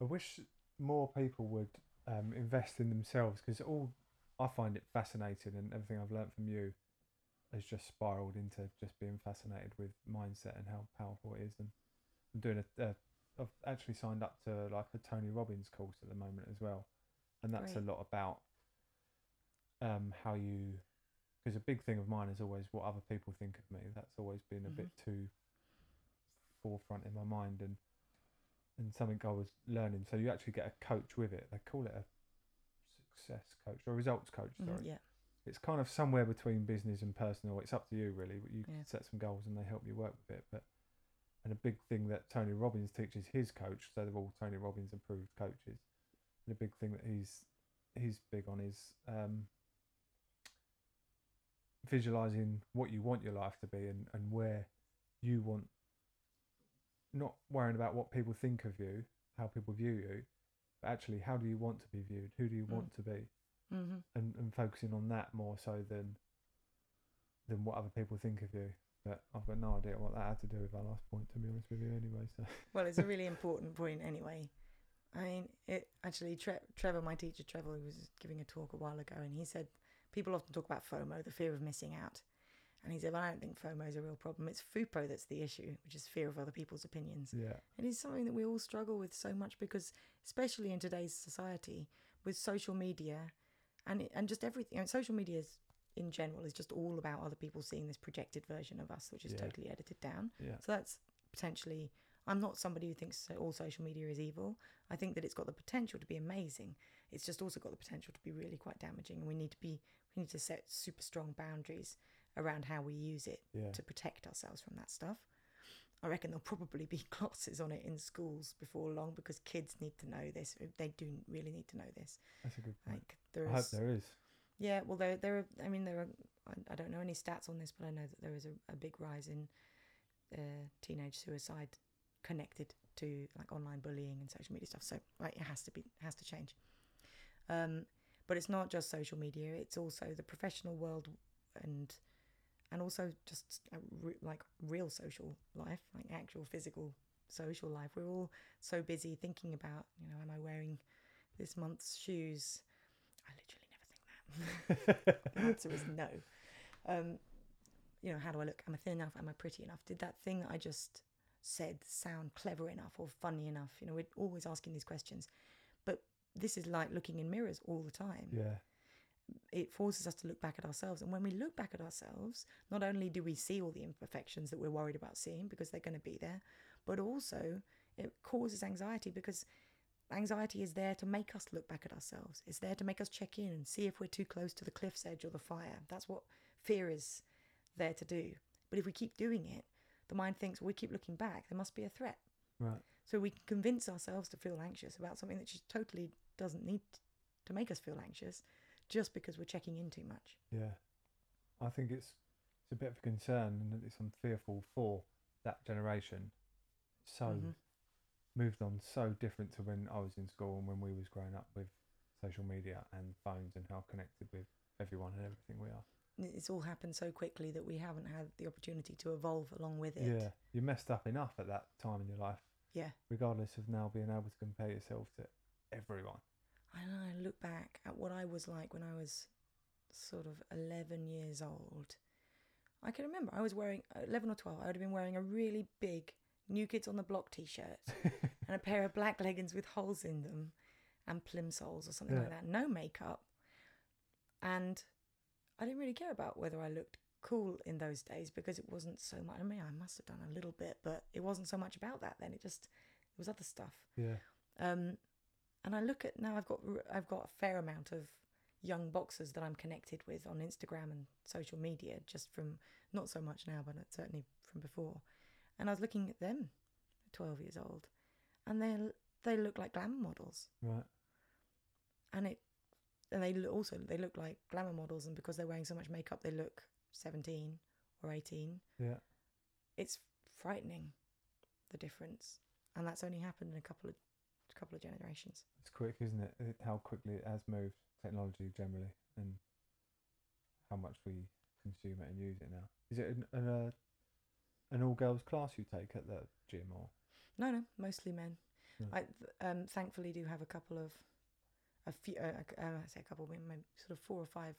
I wish more people would um, invest in themselves because all I find it fascinating and everything I've learned from you has just spiraled into just being fascinated with mindset and how powerful it is. And I'm doing a, a I've actually signed up to like a Tony Robbins course at the moment as well, and that's Great. a lot about um, how you. Because a big thing of mine is always what other people think of me. That's always been a bit too forefront in my mind, and and something I was learning. So you actually get a coach with it. They call it a success coach or results coach. Mhm, Sorry, Yeah. it's kind of somewhere between business and personal. It's up to you really. but You Yeah. set some goals and they help you work with it. But and a big thing that Tony Robbins teaches his coach, so they're all Tony Robbins approved coaches. And a big thing that he's he's big on is um, visualizing what you want your life to be and, and where you want not worrying about what people think of you, how people view you, but actually how do you want to be viewed? Who do you Mm. want to be? hmm and, and focusing on that more so than than what other people think of you. But I've got no idea what that had to do with our last point, to be honest with you. Anyway, so <laughs> Well, it's a really important point anyway. I mean, it actually. Tre- Trevor, my teacher, Trevor, was giving a talk a while ago, and he said people often talk about FOMO, the fear of missing out, and he said, well, "I don't think FOMO is a real problem. It's FUPO that's the issue, which is fear of other people's opinions." yeah, It is something that we all struggle with so much because, especially in today's society, with social media, and it, and just everything. I mean, social media is, in general is just all about other people seeing this projected version of us, which is Yeah. totally edited down. yeah, So that's potentially. I'm not somebody who thinks all social media is evil. I think that it's got the potential to be amazing. It's just also got the potential to be really quite damaging, and we need to be we need to set super strong boundaries around how we use it yeah, to protect ourselves from that stuff. I reckon there'll probably be <laughs> classes on it in schools before long because kids need to know this. They do really need to know this. that's a good point. Like there I hope there is. yeah. Well, there, there are. I mean, there are. I, I don't know any stats on this, but I know that there is a, a big rise in uh, teenage suicide connected to like online bullying and social media stuff. So like, it has to be has to change. Um, but it's not just social media; it's also the professional world and and also just re- like real social life, like actual physical social life. We're all so busy thinking about, you know, am I wearing this month's shoes? I literally never think that. <laughs> the answer is no. Um, you know, how do I look? Am I thin enough? Am I pretty enough? Did that thing I just said sound clever enough or funny enough? You know, we're always asking these questions. This is like looking in mirrors all the time. yeah, It forces us to look back at ourselves. And when we look back at ourselves, not only do we see all the imperfections that we're worried about seeing because they're going to be there, but also it causes anxiety because anxiety is there to make us look back at ourselves. It's there to make us check in and see if we're too close to the cliff's edge or the fire. That's what fear is there to do. But if we keep doing it, the mind thinks, well, we keep looking back, there must be a threat. right. So we convince ourselves to feel anxious about something that just totally doesn't need to make us feel anxious just because we're checking in too much. Yeah, I think it's it's a bit of a concern, and least I'm fearful for that generation. So Mhm. moved on so different to when I was in school and when we was growing up with social media and phones and how connected with everyone and everything we are. It's all happened so quickly that we haven't had the opportunity to evolve along with it. Yeah, you messed up enough at that time in your life, Yeah. regardless of now being able to compare yourself to everyone. I know. I look back at what I was like when I was sort of 11 years old. I can remember I was wearing 11 or 12. I would have been wearing a really big New Kids on the Block t-shirt <laughs> and a pair of black leggings with holes in them and plimsolls or something like that. No makeup. And I didn't really care about whether I looked cool in those days because it wasn't so much. I mean, I must have done a little bit, but it wasn't so much about that then. It just it was other stuff. Yeah, Um, and I look at now I've got I've got a fair amount of young boxers that I'm connected with on Instagram and social media, just from not so much now, but certainly from before. And I was looking at them, twelve years old, and they they look like glamour models, right. and it and they also they look like glamour models, and because they're wearing so much makeup, they look seventeen or eighteen. Yeah, It's frightening, the difference, and that's only happened in a couple of couple of generations. it's quick, isn't it? it? How quickly it has moved, technology generally, and how much we consume it and use it now. Is it an an, uh, an all girls class you take at the gym or? No, no, mostly men. Yeah. I um, thankfully do have a couple of, a few, uh, uh, I say a couple of women, maybe sort of four or five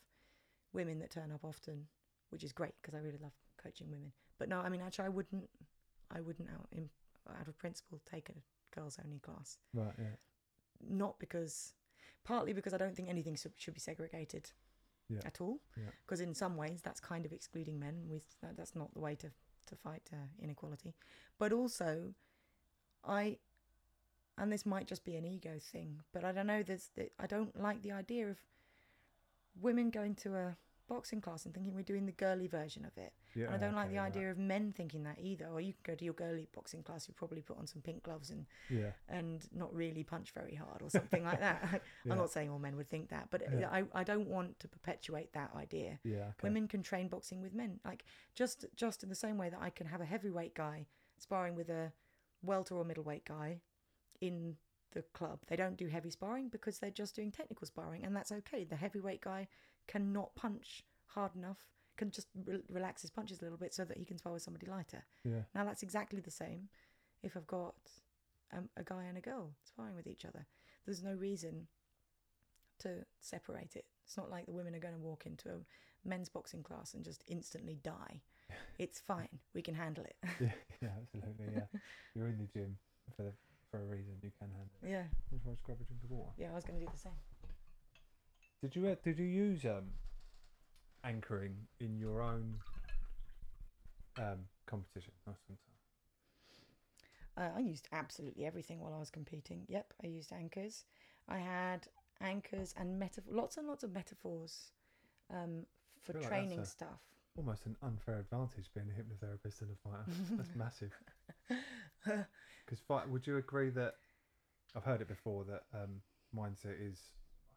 women that turn up often, which is great because I really love coaching women. But no, I mean, actually, I wouldn't, I wouldn't out in, out of principle take a girls only class. Right. Yeah. Not because, partly because I don't think anything should, be segregated Yeah. at all. Yeah. Because in some ways that's kind of excluding men. With that, that's not the way to to fight uh, inequality. But also, I, and this might just be an ego thing, but I don't know. There's the, I don't like the idea of women going to a boxing class and thinking we're doing the girly version of it. Yeah. And I don't like okay, the right. idea of men thinking that either. Or you can go to your girly boxing class, you probably put on some pink gloves and Yeah. and not really punch very hard or something like that. <laughs> Yeah. I'm not saying all men would think that, but Yeah. I, I don't want to perpetuate that idea. Yeah. Okay. Women can train boxing with men, like just just in the same way that I can have a heavyweight guy sparring with a welter or middleweight guy in the club. They don't do heavy sparring because they're just doing technical sparring, and that's okay. The heavyweight guy cannot punch hard enough, can just re- relax his punches a little bit so that he can spar with somebody lighter. Yeah. Now that's exactly the same if I've got um, a guy and a girl sparring with each other. There's no reason to separate it. It's not like the women are going to walk into a men's boxing class and just instantly die. <laughs> It's fine. We can handle it. yeah. <laughs> Yeah. Absolutely. Yeah. You're in the gym for the, for a reason. You can handle it. yeah. Just grab a drink of water. Yeah, I was going to do the same. Did you uh, did you use um anchoring in your own um competition? Nice one. Uh, I used absolutely everything while I was competing. Yep, I used anchors. I had anchors and metaphor, lots and lots of metaphors um, for like training a- stuff. Almost an unfair advantage being a hypnotherapist and a fighter. <laughs> That's massive. <laughs> Because fight, would you agree that I've heard it before that um, mindset is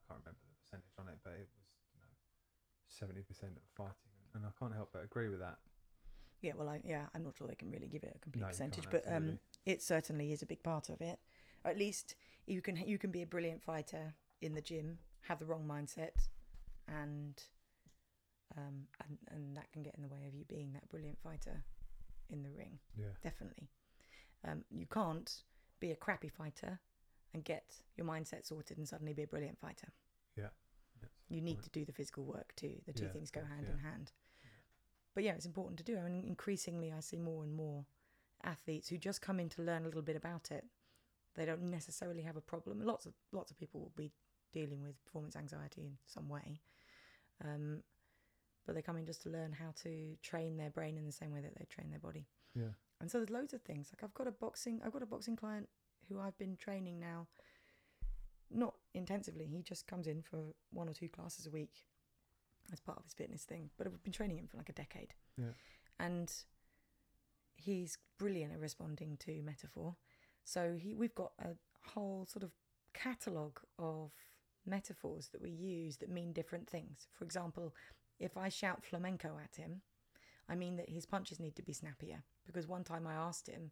I can't remember percentage on it, but it was you know seventy percent of fighting, and I can't help but agree with that. Yeah, well, I, yeah, I'm not sure they can really give it a complete No, percentage, but um, it certainly is a big part of it. At least you can you can be a brilliant fighter in the gym, have the wrong mindset, and um, and and that can get in the way of you being that brilliant fighter in the ring. Yeah, Definitely, um, you can't be a crappy fighter and get your mindset sorted and suddenly be a brilliant fighter. Yeah, that's You need to do the physical work too. The two Yeah, things go course, hand yeah. in hand. But yeah, it's important to do. I mean, increasingly, I see more and more athletes who just come in to learn a little bit about it. They don't necessarily have a problem. Lots of lots of people will be dealing with performance anxiety in some way, um, but they come in just to learn how to train their brain in the same way that they train their body. yeah, And so there's loads of things. Like I've got a boxing, I've got a boxing client who I've been training now, not intensively. He just comes in for one or two classes a week as part of his fitness thing. But I've been training him for like a decade. Yeah. And he's brilliant at responding to metaphor. So he, we've got a whole sort of catalogue of metaphors that we use that mean different things. For example, if I shout flamenco at him, I mean that his punches need to be snappier. Because one time I asked him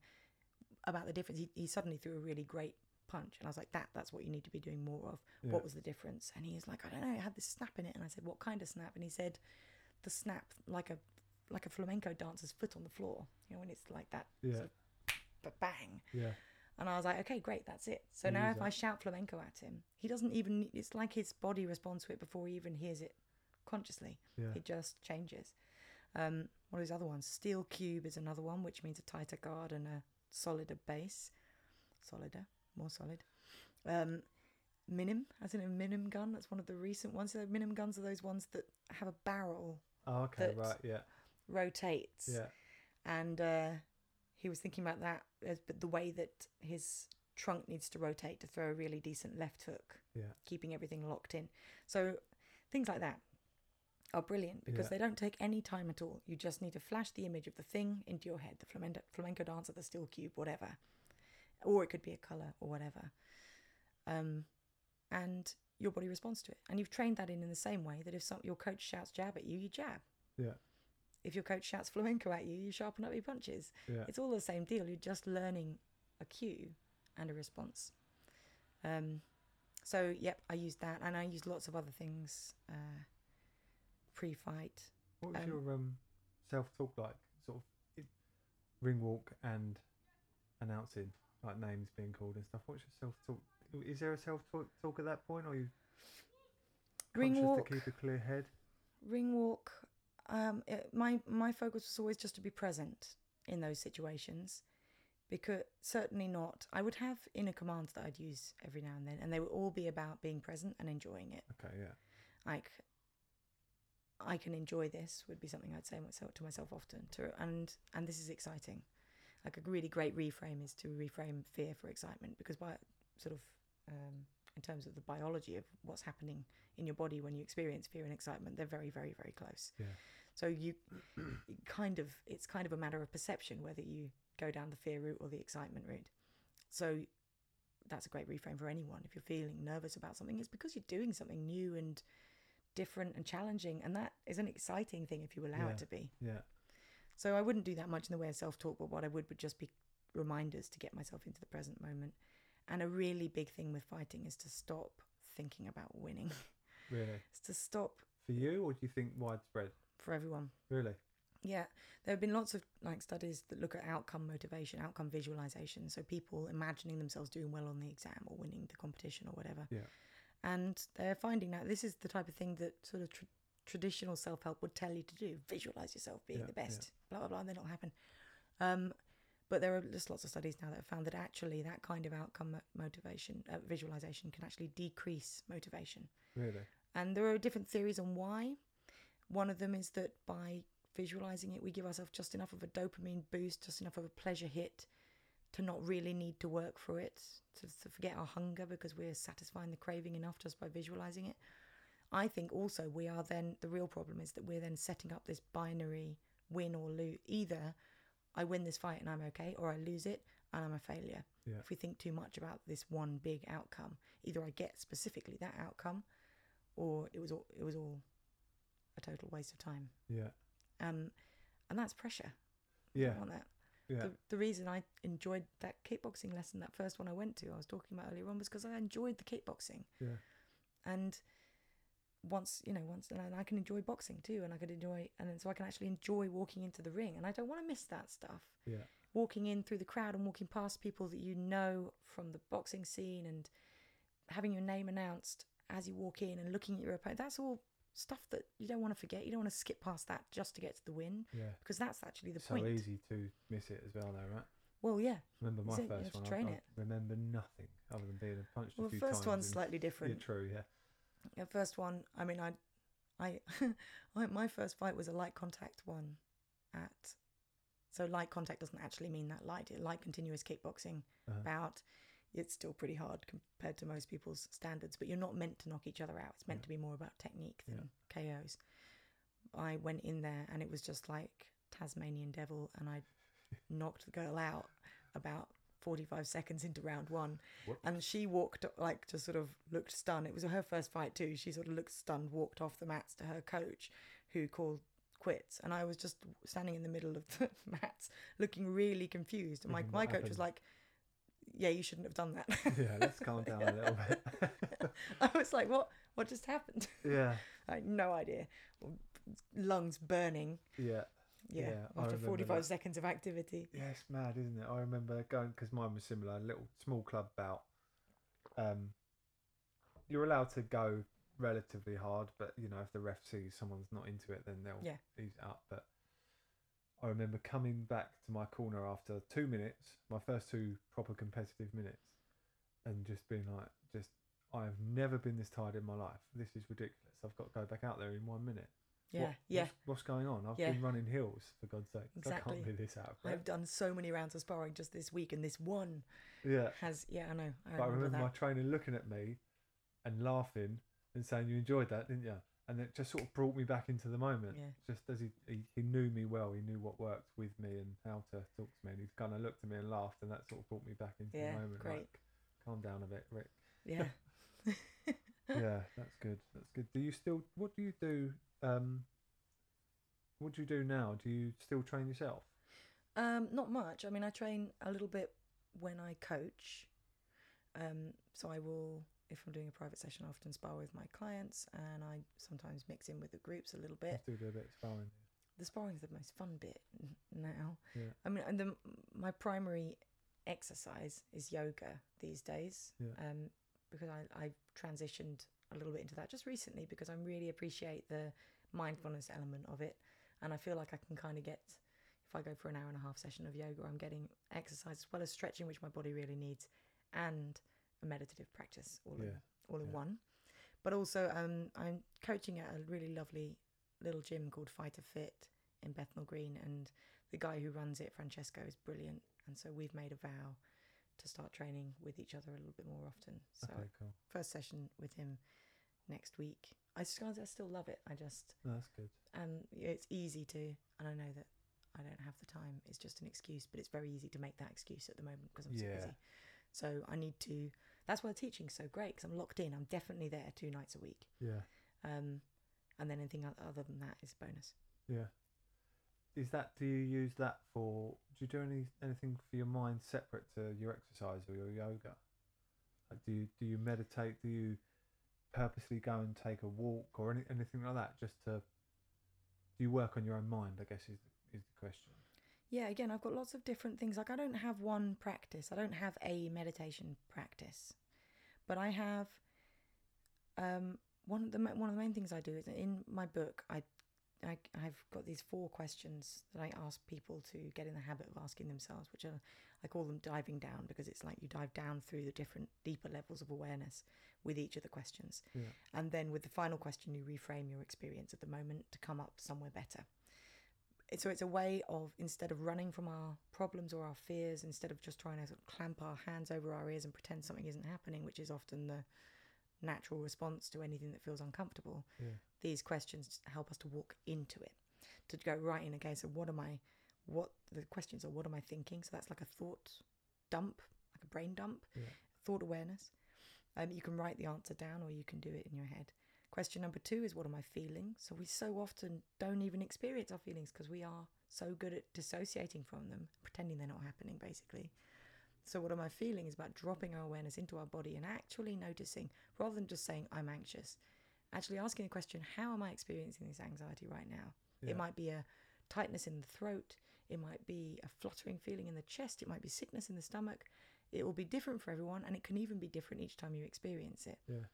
about the difference, he, he suddenly threw a really great punch, and I was like, "That that's what you need to be doing more of." Yeah. What was the difference? And he was like, "I don't know. It had this snap in it." And I said, "What kind of snap?" And he said, "The snap like a like a flamenco dancer's foot on the floor. You know, when it's like that, Yeah. sort of, but bang." Yeah. And I was like, okay, great, that's it. So now if that. I shout flamenco at him, he doesn't even, it's like his body responds to it before he even hears it consciously. Yeah. It just changes. Um, what are these other ones? Steel cube is another one, which means a tighter guard and a solider base. Solider, more solid. Um, minim, as in a minigun, that's one of the recent ones. So miniguns are those ones that have a barrel Oh, okay. that- right. Yeah. rotates Yeah. and uh, he was thinking about that as but the way that his trunk needs to rotate to throw a really decent left hook, Yeah. keeping everything locked in. So things like that are brilliant because Yeah. they don't take any time at all. You just need to flash the image of the thing into your head, the flamenco, flamenco dancer, the steel cube, whatever, or it could be a color or whatever, um, and your body responds to it. And you've trained that in in the same way that if some, your coach shouts jab at you, you jab. Yeah. If your coach shouts flamenco at you, you sharpen up your punches. Yeah. It's all the same deal. You're just learning a cue and a response. Um, so yep, I used that, and I used lots of other things uh, pre-fight. What was Um, your um, self talk like? Sort of ring walk and announcing, like names being called and stuff. What's your self talk? Is there a self talk at that point, or are you Ring conscious walk, to keep a clear head? ring walk. Um, it, my my focus was always just to be present in those situations, because certainly not. I would have inner commands that I'd use every now and then, and they would all be about being present and enjoying it. Okay, yeah, like I can enjoy this would be something I'd say myself to myself often to and and this is exciting. Like a really great reframe is to reframe fear for excitement because by sort of um, in terms of the biology of what's happening in your body when you experience fear and excitement, they're very very very close. yeah, So you kind of it's kind of a matter of perception whether you go down the fear route or the excitement route. So that's a great reframe for anyone. If you're feeling nervous about something, it's because you're doing something new and different and challenging, and that is an exciting thing if you allow Yeah. it to be. yeah, So I wouldn't do that much in the way of self talk, but what I would would just be reminders to get myself into the present moment. And a really big thing with fighting is to stop thinking about winning. <laughs> really. it's to stop For you, or do you think widespread? for everyone. Really? Yeah, there have been lots of like studies that look at outcome motivation, outcome visualization. So people imagining themselves doing well on the exam or winning the competition or whatever. Yeah. And they're finding that this is the type of thing that sort of tr- traditional self help would tell you to do. Visualize yourself being Yeah, the yeah. best. Blah blah blah. And then it'll happen. Um, but there are just lots of studies now that have found that actually that kind of outcome motivation uh, visualization can actually decrease motivation. Really? And there are different theories on why. One of them is that by visualizing it, we give ourselves just enough of a dopamine boost, just enough of a pleasure hit to not really need to work for it, to, to forget our hunger because we're satisfying the craving enough just by visualizing it. I think also we are then, the real problem is that we're then setting up this binary win or lose. Either I win this fight and I'm okay, or I lose it and I'm a failure. Yeah. If we think too much about this one big outcome, either I get specifically that outcome, or it was all it was all a total waste of time. Yeah. Um, and that's pressure. Yeah. want that. Yeah. The, the reason I enjoyed that kickboxing lesson, that first one I went to, I was talking about earlier on, was because I enjoyed the kickboxing. Yeah. And once, you know, once, and I can enjoy boxing too, and I could enjoy, and then so I can actually enjoy walking into the ring, and I don't want to miss that stuff. Yeah. Walking in through the crowd and walking past people that you know from the boxing scene, and having your name announced as you walk in, and looking at your opponent. That's all stuff that you don't want to forget. You don't want to skip past that just to get to the win, Yeah. because that's actually the so point. So easy to miss it as well, though, right? Well, yeah. Remember my? You first one. I- train I, it. remember nothing other than being punched Well, a the first one's slightly Yeah, different. true. Yeah. The first one, I mean, I, I, <laughs> I, my first fight was a light contact one, at, so light contact doesn't actually mean that light. Light continuous kickboxing, Uh-huh. about, it's still pretty hard compared to most people's standards. But you're not meant to knock each other out. It's meant Yeah. to be more about technique Yeah. than KOs. I went in there and it was just like Tasmanian Devil, and I knocked the girl out about 45 seconds into round one. Whoops. And she walked, like, just sort of looked stunned. It was her first fight, too. She sort of looked stunned, walked off the mats to her coach, who called quits, and I was just standing in the middle of the <laughs> mats, looking really confused. And my Thinking, my "What coach was like, "Yeah, you shouldn't have done that." <laughs> yeah, let's calm down a little bit. <laughs> I was like, "What? What just happened?" yeah, I had no idea. Lungs burning. yeah. Yeah, Yeah, after 45 that. seconds of activity. Yeah, it's mad, isn't it? I remember going because mine was similar. A little small club bout. Um, you're allowed to go relatively hard, but you know if the ref sees someone's not into it, then they'll Yeah. ease it up. But I remember coming back to my corner after two minutes, my first two proper competitive minutes, and just being like, just I have never been this tired in my life. This is ridiculous. I've got to go back out there in one minute. Yeah, What- yeah. What's, what's going on? I've Yeah. been running hills for God's sake. I Exactly. can't be this out. I've done so many rounds of sparring just this week, and this one Yeah. has, yeah, I know. I But I remember, remember my trainer looking at me and laughing and saying, "You enjoyed that, didn't you?" And it just sort of brought me back into the moment. Yeah. Just as he, he he knew me well, he knew what worked with me and how to talk to me, and he kind of looked at me and laughed, and that sort of brought me back into Yeah, the moment. great. Like, calm down a bit, Rick. Yeah. <laughs> yeah, that's good. That's good. Do you still? What do you do? Um, what do you do now? Do you still train yourself? Um, not much. I mean, I train a little bit when I coach. Um, so I will, if I'm doing a private session, I often spar with my clients, and I sometimes mix in with the groups a little bit. still do a bit of sparring. The sparring's the most fun bit now. Yeah. I mean, and the, my primary exercise is yoga these days. Yeah. Um, because I I transitioned a little bit into that just recently because I really appreciate the mindfulness element of it, and I feel like I can kind of get if I go for an hour and a half session of yoga, I'm getting exercise as well as stretching, which my body really needs, and a meditative practice all in Yeah, all in yeah. one. But also, um, I'm coaching at a really lovely little gym called Fighter Fit in Bethnal Green, and the guy who runs it, Francesco, is brilliant. And so we've made a vow to start training with each other a little bit more often. So Okay, cool. first session with him next week. I, s- I still love it. I just No, that's good. and it's easy to, and I know that I don't have the time. It's just an excuse, but it's very easy to make that excuse at the moment because I'm so Yeah. busy. So I need to. That's why the teaching's so great because I'm locked in. I'm definitely there two nights a week. Yeah. Um, and then anything other than that is bonus. Yeah. Is that do you use that for do you do any anything for your mind separate to your exercise or your yoga? Like do you do you meditate? Do you purposely go and take a walk or any, anything like that just to do you work on your own mind, I guess is is the question. Yeah, again, I've got lots of different things. Like I don't have one practice. I don't have a meditation practice, but I have um, one of the one of the main things I do is in my book. I, I I've got these four questions that I ask people to get in the habit of asking themselves, which are I call them diving down because it's like you dive down through the different deeper levels of awareness with each of the questions, Yeah. and then with the final question, you reframe your experience at the moment to come up somewhere better so it's a way of instead of running from our problems or our fears instead of just trying to sort of clamp our hands over our ears and pretend something isn't happening which is often the natural response to anything that feels uncomfortable Yeah. these questions help us to walk into it to go right in okay so what am i what the questions are what am i thinking so that's like a thought dump like a brain dump Yeah. thought awareness um, you can write the answer down or you can do it in your head Question number two is what am I feeling? So we so often don't even experience our feelings because we are so good at dissociating from them, pretending they're not happening, basically. So what am I feeling is about dropping our awareness into our body and actually noticing, rather than just saying I'm anxious, actually asking the question, how am I experiencing this anxiety right now? Yeah. It might be a tightness in the throat, it might be a fluttering feeling in the chest, it might be sickness in the stomach. It will be different for everyone, and it can even be different each time you experience it Yeah.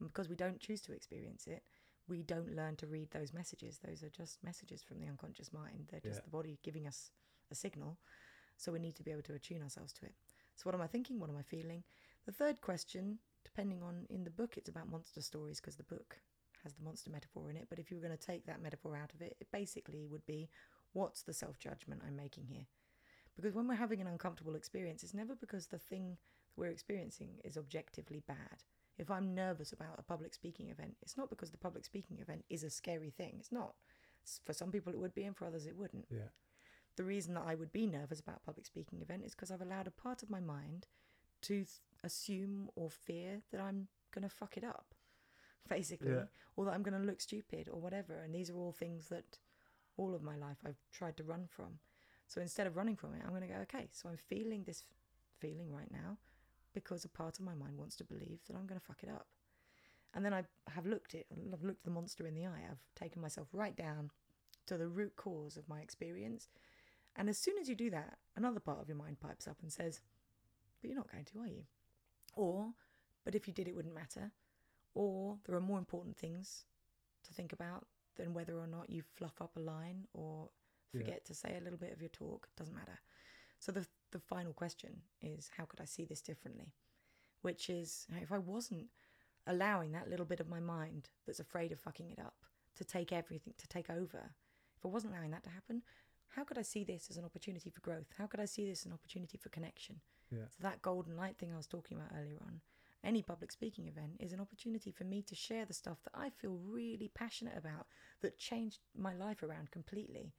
And because we don't choose to experience it, we don't learn to read those messages. Those are just messages from the unconscious mind. They're just Yeah. the body giving us a signal. So we need to be able to attune ourselves to it. So, what am I thinking? What am I feeling? The third question, depending on in the book, it's about monster stories because the book has the monster metaphor in it. But if you were going to take that metaphor out of it, it basically would be what's the self judgment I'm making here? Because when we're having an uncomfortable experience, it's never because the thing we're experiencing is objectively bad. If I'm nervous about a public speaking event, it's not because the public speaking event is a scary thing. It's not. For some people, it would be, and for others, it wouldn't. Yeah. The reason that I would be nervous about a public speaking event is because I've allowed a part of my mind to th- assume or fear that I'm going to fuck it up, basically, Yeah. or that I'm going to look stupid or whatever. And these are all things that all of my life I've tried to run from. So instead of running from it, I'm going to go, okay, so I'm feeling this feeling right now because a part of my mind wants to believe that I'm going to fuck it up. And then I have looked it, I've looked the monster in the eye. I've taken myself right down to the root cause of my experience. And as soon as you do that, another part of your mind pipes up and says, but you're not going to, are you? Or, but if you did, it wouldn't matter. Or there are more important things to think about than whether or not you fluff up a line or Yeah. forget to say a little bit of your talk. Doesn't matter. So the the final question is, how could I see this differently? Which is, if I wasn't allowing that little bit of my mind that's afraid of fucking it up to take everything, to take over, if I wasn't allowing that to happen, how could I see this as an opportunity for growth? How could I see this as an opportunity for connection? Yeah. So that golden light thing I was talking about earlier on, any public speaking event is an opportunity for me to share the stuff that I feel really passionate about that changed my life around completely.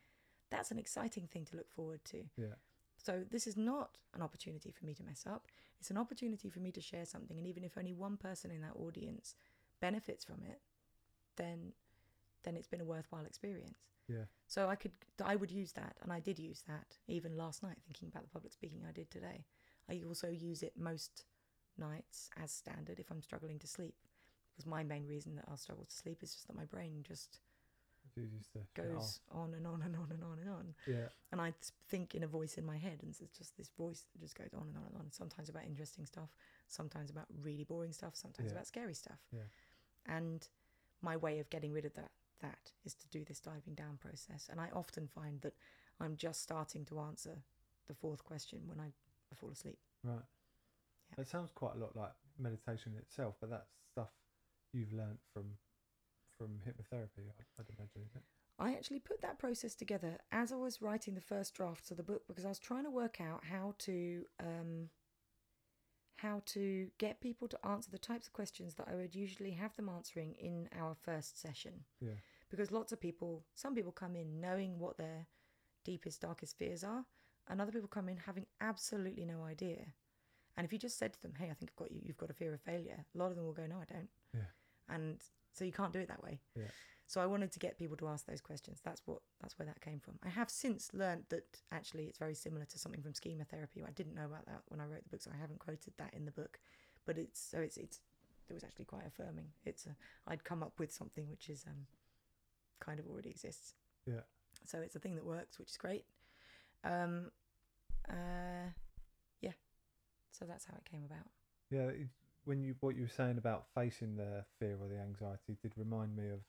That's an exciting thing to look forward to. Yeah. So this is not an opportunity for me to mess up. It's an opportunity for me to share something and even if only one person in that audience benefits from it, then then it's been a worthwhile experience. Yeah. So I could I would use that and I did use that even last night thinking about the public speaking I did today. I also use it most nights as standard if I'm struggling to sleep. Because my main reason that I'll struggle to sleep is just that my brain just You used to shut off. goes on and on and on and on and on. Yeah. And I think in a voice in my head, and it's just this voice that just goes on and on and on. Sometimes about interesting stuff, sometimes about really boring stuff, sometimes Yeah. about scary stuff. Yeah. And my way of getting rid of that that is to do this diving down process. And I often find that I'm just starting to answer the fourth question when I fall asleep. Right. Yeah. It sounds quite a lot like meditation itself, but that's stuff you've learnt from from hypnotherapy, I'd, I'd imagine, isn't it? I actually put that process together as I was writing the first drafts of the book because I was trying to work out how to um, how to get people to answer the types of questions that I would usually have them answering in our first session. Yeah. Because lots of people, some people come in knowing what their deepest, darkest fears are, and other people come in having absolutely no idea. And if you just said to them, "Hey, I think I've got you. You've got a fear of failure," a lot of them will go, "No, I don't." Yeah. And so you can't do it that way. Yeah. So I wanted to get people to ask those questions. That's what that's where that came from. I have since learned that actually it's very similar to something from schema therapy. I didn't know about that when I wrote the book, so I haven't quoted that in the book. But it's so it's it's it was actually quite affirming. It's a, I'd come up with something which is um kind of already exists. Yeah. So it's a thing that works, which is great. Um, uh, yeah. So that's how it came about. Yeah. It, when you what you were saying about facing the fear or the anxiety did remind me of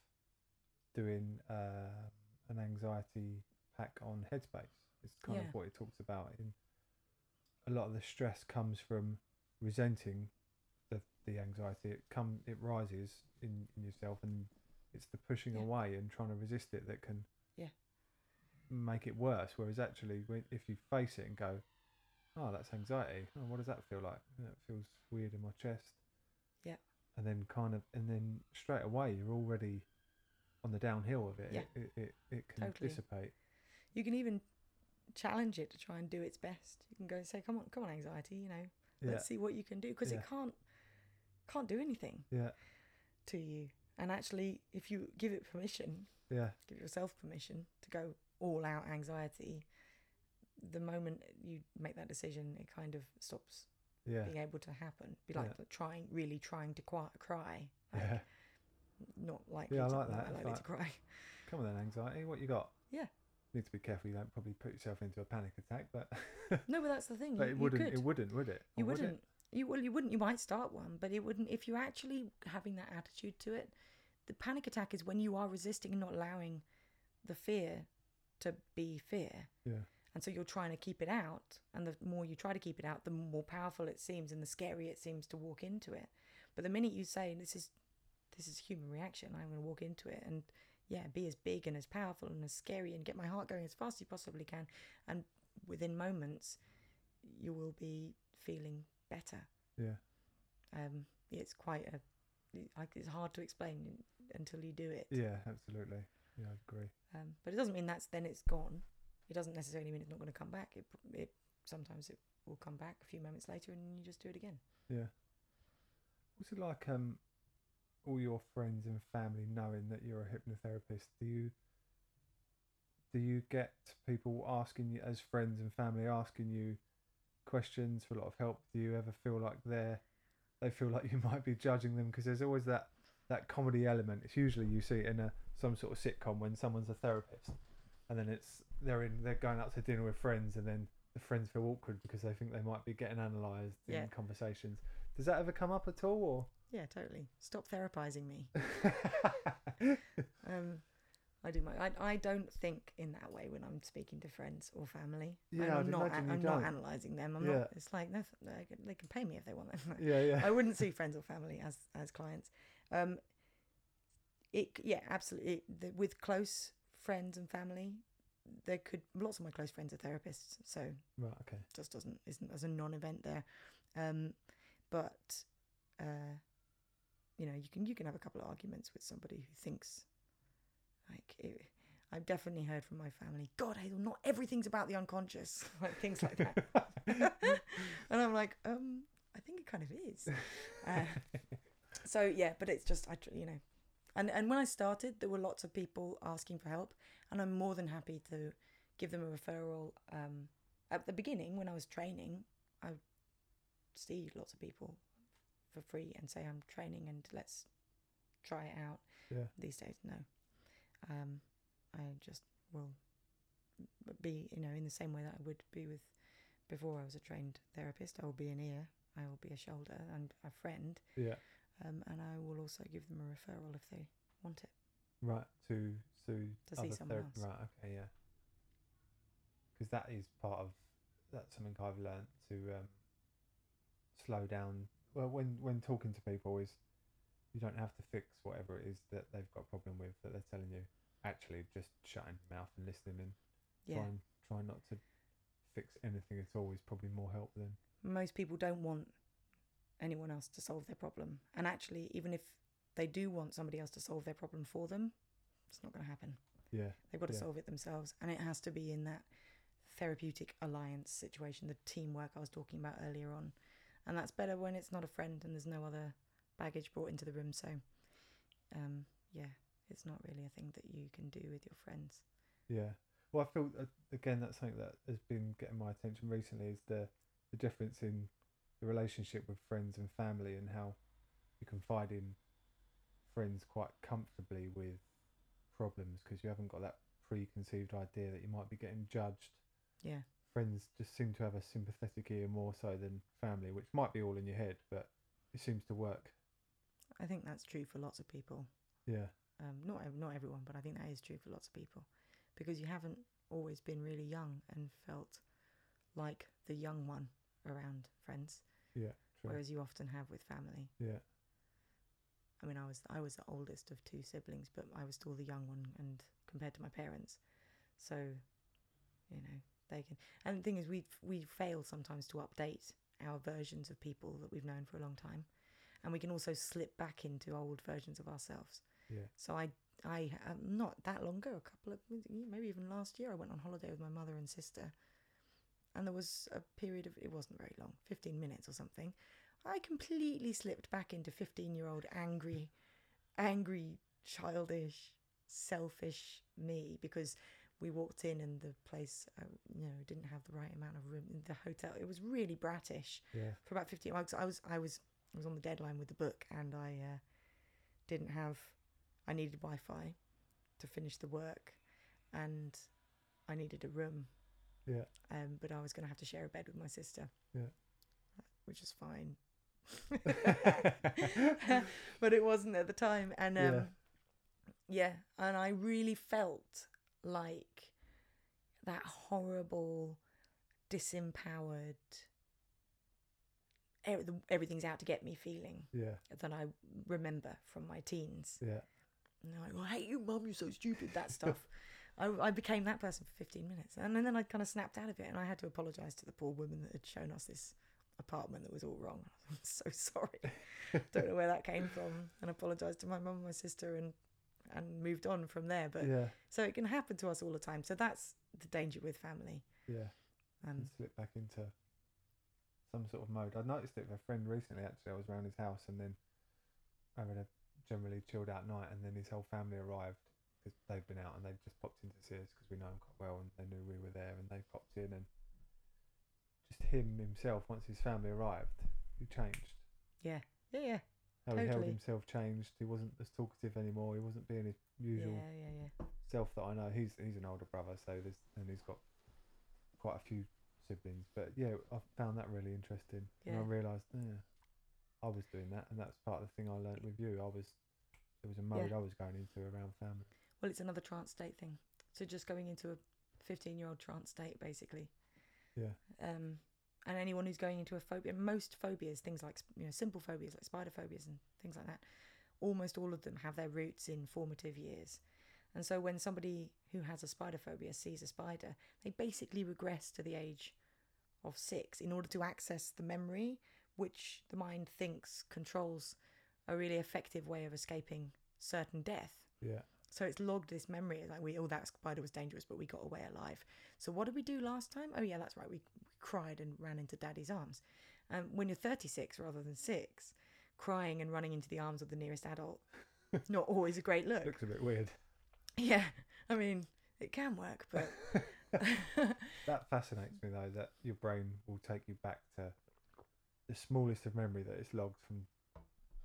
doing uh, an anxiety pack on Headspace. It's kind Yeah. of what it talks about. In a lot of the stress comes from resenting the the anxiety. It come it rises in, in yourself, and it's the pushing Yeah. away and trying to resist it that can Yeah. make it worse. Whereas actually, if you face it and go, "Oh, that's anxiety. Oh, what does that feel like? "Oh, It feels weird in my chest." Yeah. And then kind of, and then straight away, you're already on the downhill of it. Yeah. It, it, it, it can Totally. dissipate. You can even challenge it to try and do its best. You can go and say, "Come on, come on, anxiety. You know, Yeah. let's see what you can do," because Yeah. it can't can't do anything Yeah. to you. And actually, if you give it permission, Yeah. give yourself permission to go all out anxiety, the moment you make that decision, it kind of stops Yeah. being able to happen. Be like Yeah. trying, really trying to qui- cry. Like, Yeah. Not likely. Yeah, I like that. Likely to cry. Come on then, anxiety. What you got? Yeah. Need to be careful. You don't probably put yourself into a panic attack, but <laughs> No, but that's the thing. but you, it wouldn't. It wouldn't, would it? You Or would it? wouldn't. You well, you wouldn't. You might start one, but it wouldn't. If you're actually having that attitude to it, the panic attack is when you are resisting and not allowing the fear to be fear, Yeah. and so you're trying to keep it out. And the more you try to keep it out, the more powerful it seems, and the scarier it seems to walk into it. But the minute you say this is this is human reaction, I'm going to walk into it and yeah, be as big and as powerful and as scary and get my heart going as fast as you possibly can, and within moments, you will be feeling better Yeah. um, it's quite a like it's hard to explain until you do it. Yeah. Absolutely. Yeah, I agree. Um, but it doesn't mean that's then it's gone. It doesn't necessarily mean it's not going to come back. It it sometimes it will come back a few moments later and you just do it again. Yeah. What's it like? Um, all your friends and family knowing that you're a hypnotherapist. Do you do you get people asking you, as friends and family, asking you questions for a lot of help? Do you ever feel like they're they feel like you <laughs> might be judging them because there's always that that comedy element. It's usually you see it in a some sort of sitcom when someone's a therapist, and then it's they're in they're going out to dinner with friends, and then the friends feel awkward because they think they might be getting analysed Yeah. in conversations. Does that ever come up at all, Or Yeah, totally. Stop therapizing me. <laughs> <laughs> Um, I do my. I, I don't think in that way when I'm speaking to friends or family. Yeah, I'm not. I'm not don't. analysing them. I'm Yeah. not. It's like no, they can, they can pay me if they want. yeah, yeah. <laughs> I wouldn't see friends or family as as clients. Um, it yeah, absolutely. The, with close friends and family, there could lots of my close friends are therapists, so Right, okay. just doesn't isn't as a non-event there. Um, but uh, you know, you can you can have a couple of arguments with somebody who thinks like it, I've definitely heard from my family. God, Hazel, not everything's about the unconscious, <laughs> like things like that. <laughs> <laughs> and I'm like, um, I think it kind of is. Uh, so yeah, but it's just I you know, and and when I started, there were lots of people asking for help, and I'm more than happy to give them a referral. Um, at the beginning, when I was training, I would see lots of people for free and say I'm training and let's try it out. Yeah. These days, no. Um, I just will be, you know, in the same way that I would be with before I was a trained therapist. I will be an ear, I will be a shoulder and a friend, yeah. Um, and I will also give them a referral if they want it. Right, to to, To see someone else. Right, okay, yeah. Because that is part of that's something I've learned to um, slow down. Well, when when talking to people, is you don't have to fix whatever it is that they've got a problem with that they're telling you. Actually, just shutting your mouth and listening and Yeah. trying try not to fix anything at all is probably more help than most people don't want anyone else to solve their problem. And actually, even if they do want somebody else to solve their problem for them, it's not going to happen. yeah They've got to Yeah. solve it themselves. And it has to be in that therapeutic alliance situation, the teamwork I was talking about earlier on. And that's better when it's not a friend and there's no other baggage brought into the room. So, um, yeah, it's not really a thing that you can do with your friends. Yeah. Well, I feel uh, again that's something that has been getting my attention recently is the the difference in the relationship with friends and family and how you confide in friends quite comfortably with problems because you haven't got that preconceived idea that you might be getting judged. Yeah. Friends just seem to have a sympathetic ear more so than family, which might be all in your head, but it seems to work. I think that's true for lots of people. Yeah. um, not not everyone, but I think that is true for lots of people, because you haven't always been really young and felt like the young one around friends, Yeah. True. whereas you often have with family. yeah. I mean, I was I was the oldest of two siblings, but I was still the young one, and compared to my parents, so you know they can. And the thing is, we we fail sometimes to update our versions of people that we've known for a long time, and we can also slip back into old versions of ourselves. Yeah. So I, I um, not that long ago, a couple of maybe even last year, I went on holiday with my mother and sister, and there was a period of it wasn't very long, fifteen minutes or something. I completely slipped back into fifteen-year-old angry, angry, childish, selfish me because we walked in and the place, uh, you know, didn't have the right amount of room. In the hotel, it was really brattish Yeah. for about 15 months i was i was i was on the deadline with the book and i uh, didn't have i needed wi-fi to finish the work and i needed a room Yeah. um, but i was going to have to share a bed with my sister Yeah. which is fine <laughs> but it wasn't at the time and um, Yeah. yeah and i really felt like that horrible disempowered everything's out to get me feeling Yeah. that I remember from my teens. Yeah. And they're like, I hate you, mum, you're so stupid, that stuff. <laughs> I, I became that person for 15 minutes. And then I kind of snapped out of it and I had to apologise to the poor woman that had shown us this apartment that was all wrong. <laughs> I'm so sorry. <laughs> Don't know where that came from. And apologised to my mum and my sister and, and moved on from there. But yeah. so it can happen to us all the time. So that's the danger with family. Yeah. Um, and slip back into some sort of mode. I noticed it with a friend recently. Actually, I was around his house and then I having a generally chilled out night, and then his whole family arrived, 'cause they've been out and they've just popped in to see us because we know them quite well and they knew we were there and they popped in and just him himself once his family arrived, he changed. Yeah, yeah, yeah, How he held himself changed. He wasn't as talkative anymore. He wasn't being his usual yeah, yeah, yeah. self that I know. He's he's an older brother, so there's and he's got quite a few siblings. But yeah, I found that really interesting, and I realised, yeah, I was doing that, and that's part of the thing I learnt with you. I was there was a mode I was going into around family. Well, it's another trance state thing. So just going into a 15 year old trance state, basically. Yeah, Um, and anyone who's going into a phobia, most phobias, things like you know simple phobias like spider phobias and things like that, almost all of them have their roots in formative years. And so when somebody who has a spider phobia sees a spider, they basically regress to the age of six in order to access the memory which the mind thinks controls a really effective way of escaping certain death. yeah, So it's logged this memory like we oh that spider was dangerous but we got away alive. So what did we do last time? Oh yeah, that's right. We, we cried and ran into daddy's arms. Um, when you're 36 rather than six, crying and running into the arms of the nearest adult, not always a great look. looks a bit weird. Yeah, I mean it can work, but <laughs> That fascinates me though. That your brain will take you back to the smallest of memory that it's logged from.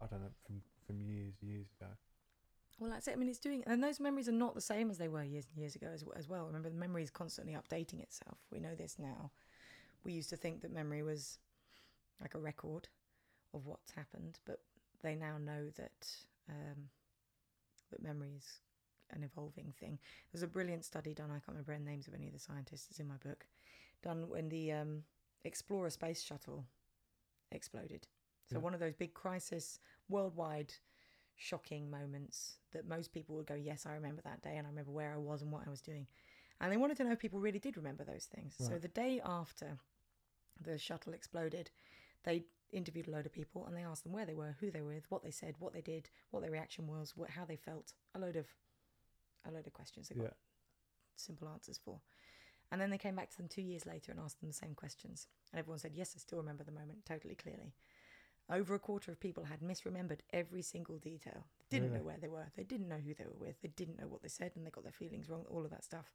I don't know from from years years ago. Well that's it. I mean it's doing, and those memories are not the same as they were years and years ago as, as well. Remember, the memory is constantly updating itself. We know this now. We used to think that memory was like a record of what's happened, but they now know that um, that memory is an evolving thing. There's a brilliant study done. I can't remember the names of any of the scientists. It's in my book. Done when the um, Explorer space shuttle exploded. So Yeah. one of those big crisis, worldwide, shocking moments that most people would go, "Yes, I remember that day, and I remember where I was and what I was doing." And they wanted to know if people really did remember those things. So the day after the shuttle exploded, they interviewed a load of people and they asked them where they were, who they were with, what they said, what they did, what their reaction was, what, how they felt. A load of, a load of questions. They got Yeah. simple answers for. And then they came back to them two years later and asked them the same questions. And everyone said, Yes, I still remember the moment totally clearly. Over a quarter of people had misremembered every single detail. They didn't Really? know where they were. They didn't know who they were with. They didn't know what they said and they got their feelings wrong, all of that stuff.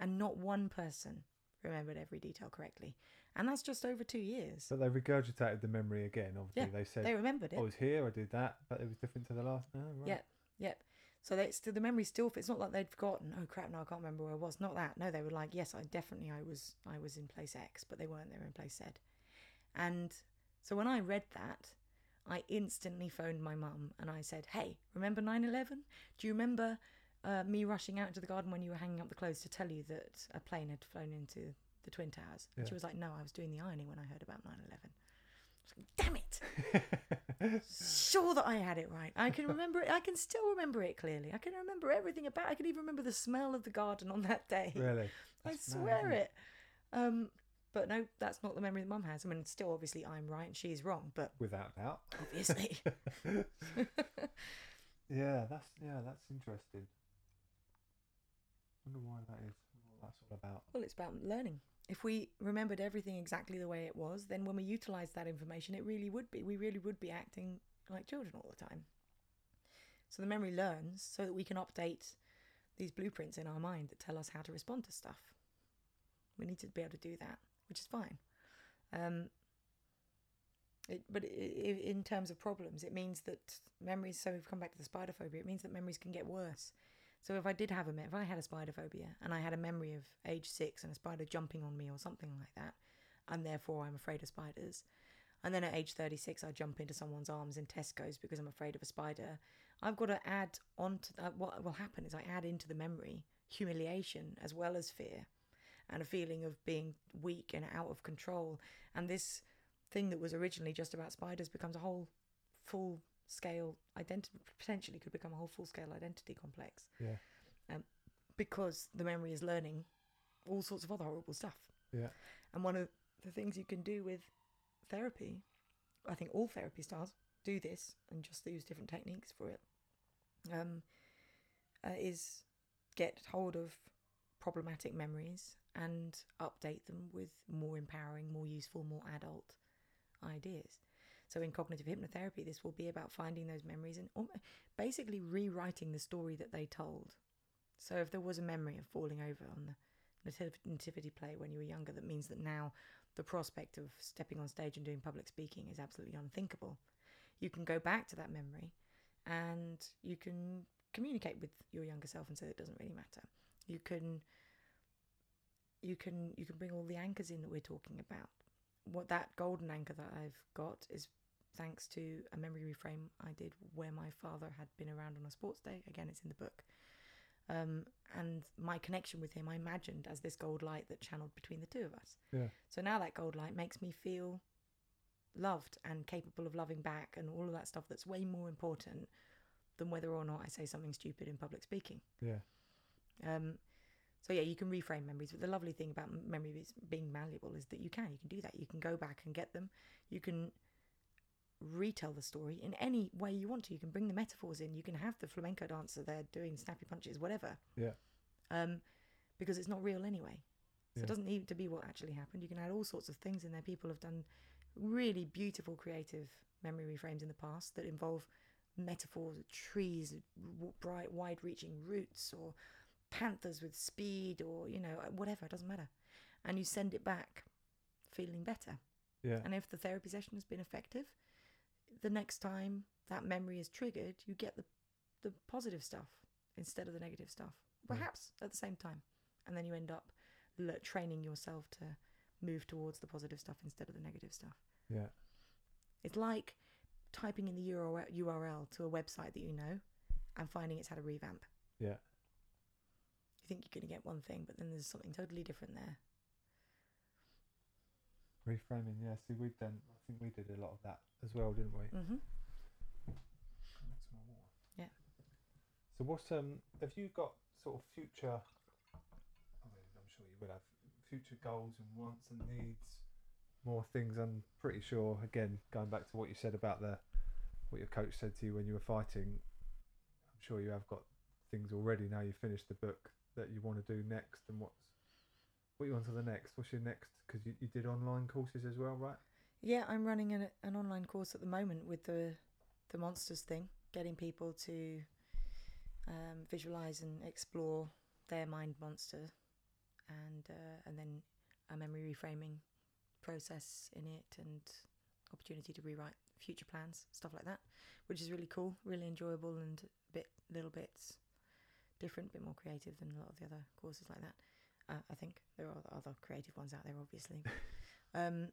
And not one person remembered every detail correctly. And that's just over two years. But they regurgitated the memory again. Obviously, Yeah, they said They remembered it. Oh, I was here, I did that, but it was different to the last. Oh, right. Yep, yep. So they still the memory still. It's not like they'd forgotten. Oh crap! No, I can't remember where I was. Not that. No, they were like, yes, I definitely I was I was in place X, but they weren't. They were in place Z. And so when I read that, I instantly phoned my mum and I said, "Hey, remember 9/11? Do you remember uh, me rushing out into the garden when you were hanging up the clothes to tell you that a plane had flown into the twin towers?" And Yeah. she was like, "No, I was doing the ironing when I heard about 9/11." Like, "Damn it!" <laughs> sure that I had it right. I can remember it. I can still remember it clearly. I can remember everything about. I can even remember the smell of the garden on that day. really? I That's mad, swear it. Um, but no, that's not the memory that Mum has. I mean, still, obviously, I'm right and she's wrong. But Without doubt. obviously, <laughs> Yeah, that's yeah, that's interesting. Wonder why that is. What that's all about. well, it's about learning. If we remembered everything exactly the way it was, then when we utilize that information, it really would be. We really would be acting like children all the time. So the memory learns so that we can update these blueprints in our mind that tell us how to respond to stuff. We need to be able to do that, which is fine. Um, it, but i i in terms of problems, it means that memories. So we've come back to the spider phobia. It means that memories can get worse. So if I did have a, if I had a spider phobia and I had a memory of age six and a spider jumping on me or something like that, and therefore I'm afraid of spiders, and then at age 36 I jump into someone's arms in Tesco's because I'm afraid of a spider, I've got to add on to that. What will happen is I add into the memory humiliation as well as fear and a feeling of being weak and out of control. And this thing that was originally just about spiders becomes a whole full scale identity, potentially could become a whole full scale identity complex Yeah. because the memory is learning all sorts of other horrible stuff. Yeah. And one of the things you can do with therapy, I think all therapy styles do this and just use different techniques for it, um, uh, is get hold of problematic memories and update them with more empowering, more useful, more adult ideas. So in cognitive hypnotherapy, this will be about finding those memories and basically rewriting the story that they told So if there was a memory of falling over on the nativity play when you were younger, that means that now the prospect of stepping on stage and doing public speaking is absolutely unthinkable. You can go back to that memory and you can communicate with your younger self and say it doesn't really matter. You can you can you can bring all the anchors in that we're talking about. What that golden anchor that I've got is thanks to a memory reframe I did where my father had been around on a sports day. Again, it's in the book. Um, and my connection with him, I imagined as this gold light that channeled between the two of us. Yeah. So now that gold light makes me feel loved and capable of loving back and all of that stuff that's way more important than whether or not I say something stupid in public speaking. Yeah. Um, so yeah, you can reframe memories. But the lovely thing about memories being malleable is that you can, you can do that. You can go back and get them. You can retell the story in any way you want to. You can bring the metaphors in. You can have the flamenco dancer there doing snappy punches, whatever. Yeah. Um, because it's not real anyway. So Yeah. it doesn't need to be what actually happened. You can add all sorts of things in there. People have done really beautiful, creative memory reframes in the past that involve metaphors, trees, w- bright, wide-reaching roots, or panthers with speed, or you know, uh, whatever. It doesn't matter. And you send it back feeling better. Yeah. And if the therapy session has been effective, the next time that memory is triggered, you get the the positive stuff instead of the negative stuff, Yeah. perhaps at the same time, and then you end up training yourself to move towards the positive stuff instead of the negative stuff. Yeah. It's like typing in the URL, URL to a website that you know and finding it's had a revamp. Yeah. You think you're going to get one thing, but then there's something totally different there. Reframing. Yeah. See, we've done. I think we did a lot of that as well, didn't we? hmm Make some more water. Yeah. So what's um? Have you got sort of future? I mean, I'm sure you will have future goals and wants and needs. More things. I'm pretty sure. Again, going back to what you said about the what your coach said to you when you were fighting. I'm sure you have got things already now. you've finished the book that you want to do next, and what's what you want to the next? What's your next? Because you, you did online courses as well, right? Yeah, I'm running an, an online course at the moment with the the monsters thing, getting people to um, visualize and explore their mind monster, and uh, and then a memory reframing process in it, and opportunity to rewrite future plans, stuff like that, which is really cool, really enjoyable, and a bit little bits different, bit more creative than a lot of the other courses like that. Uh, I think there are other creative ones out there, obviously. <laughs> um,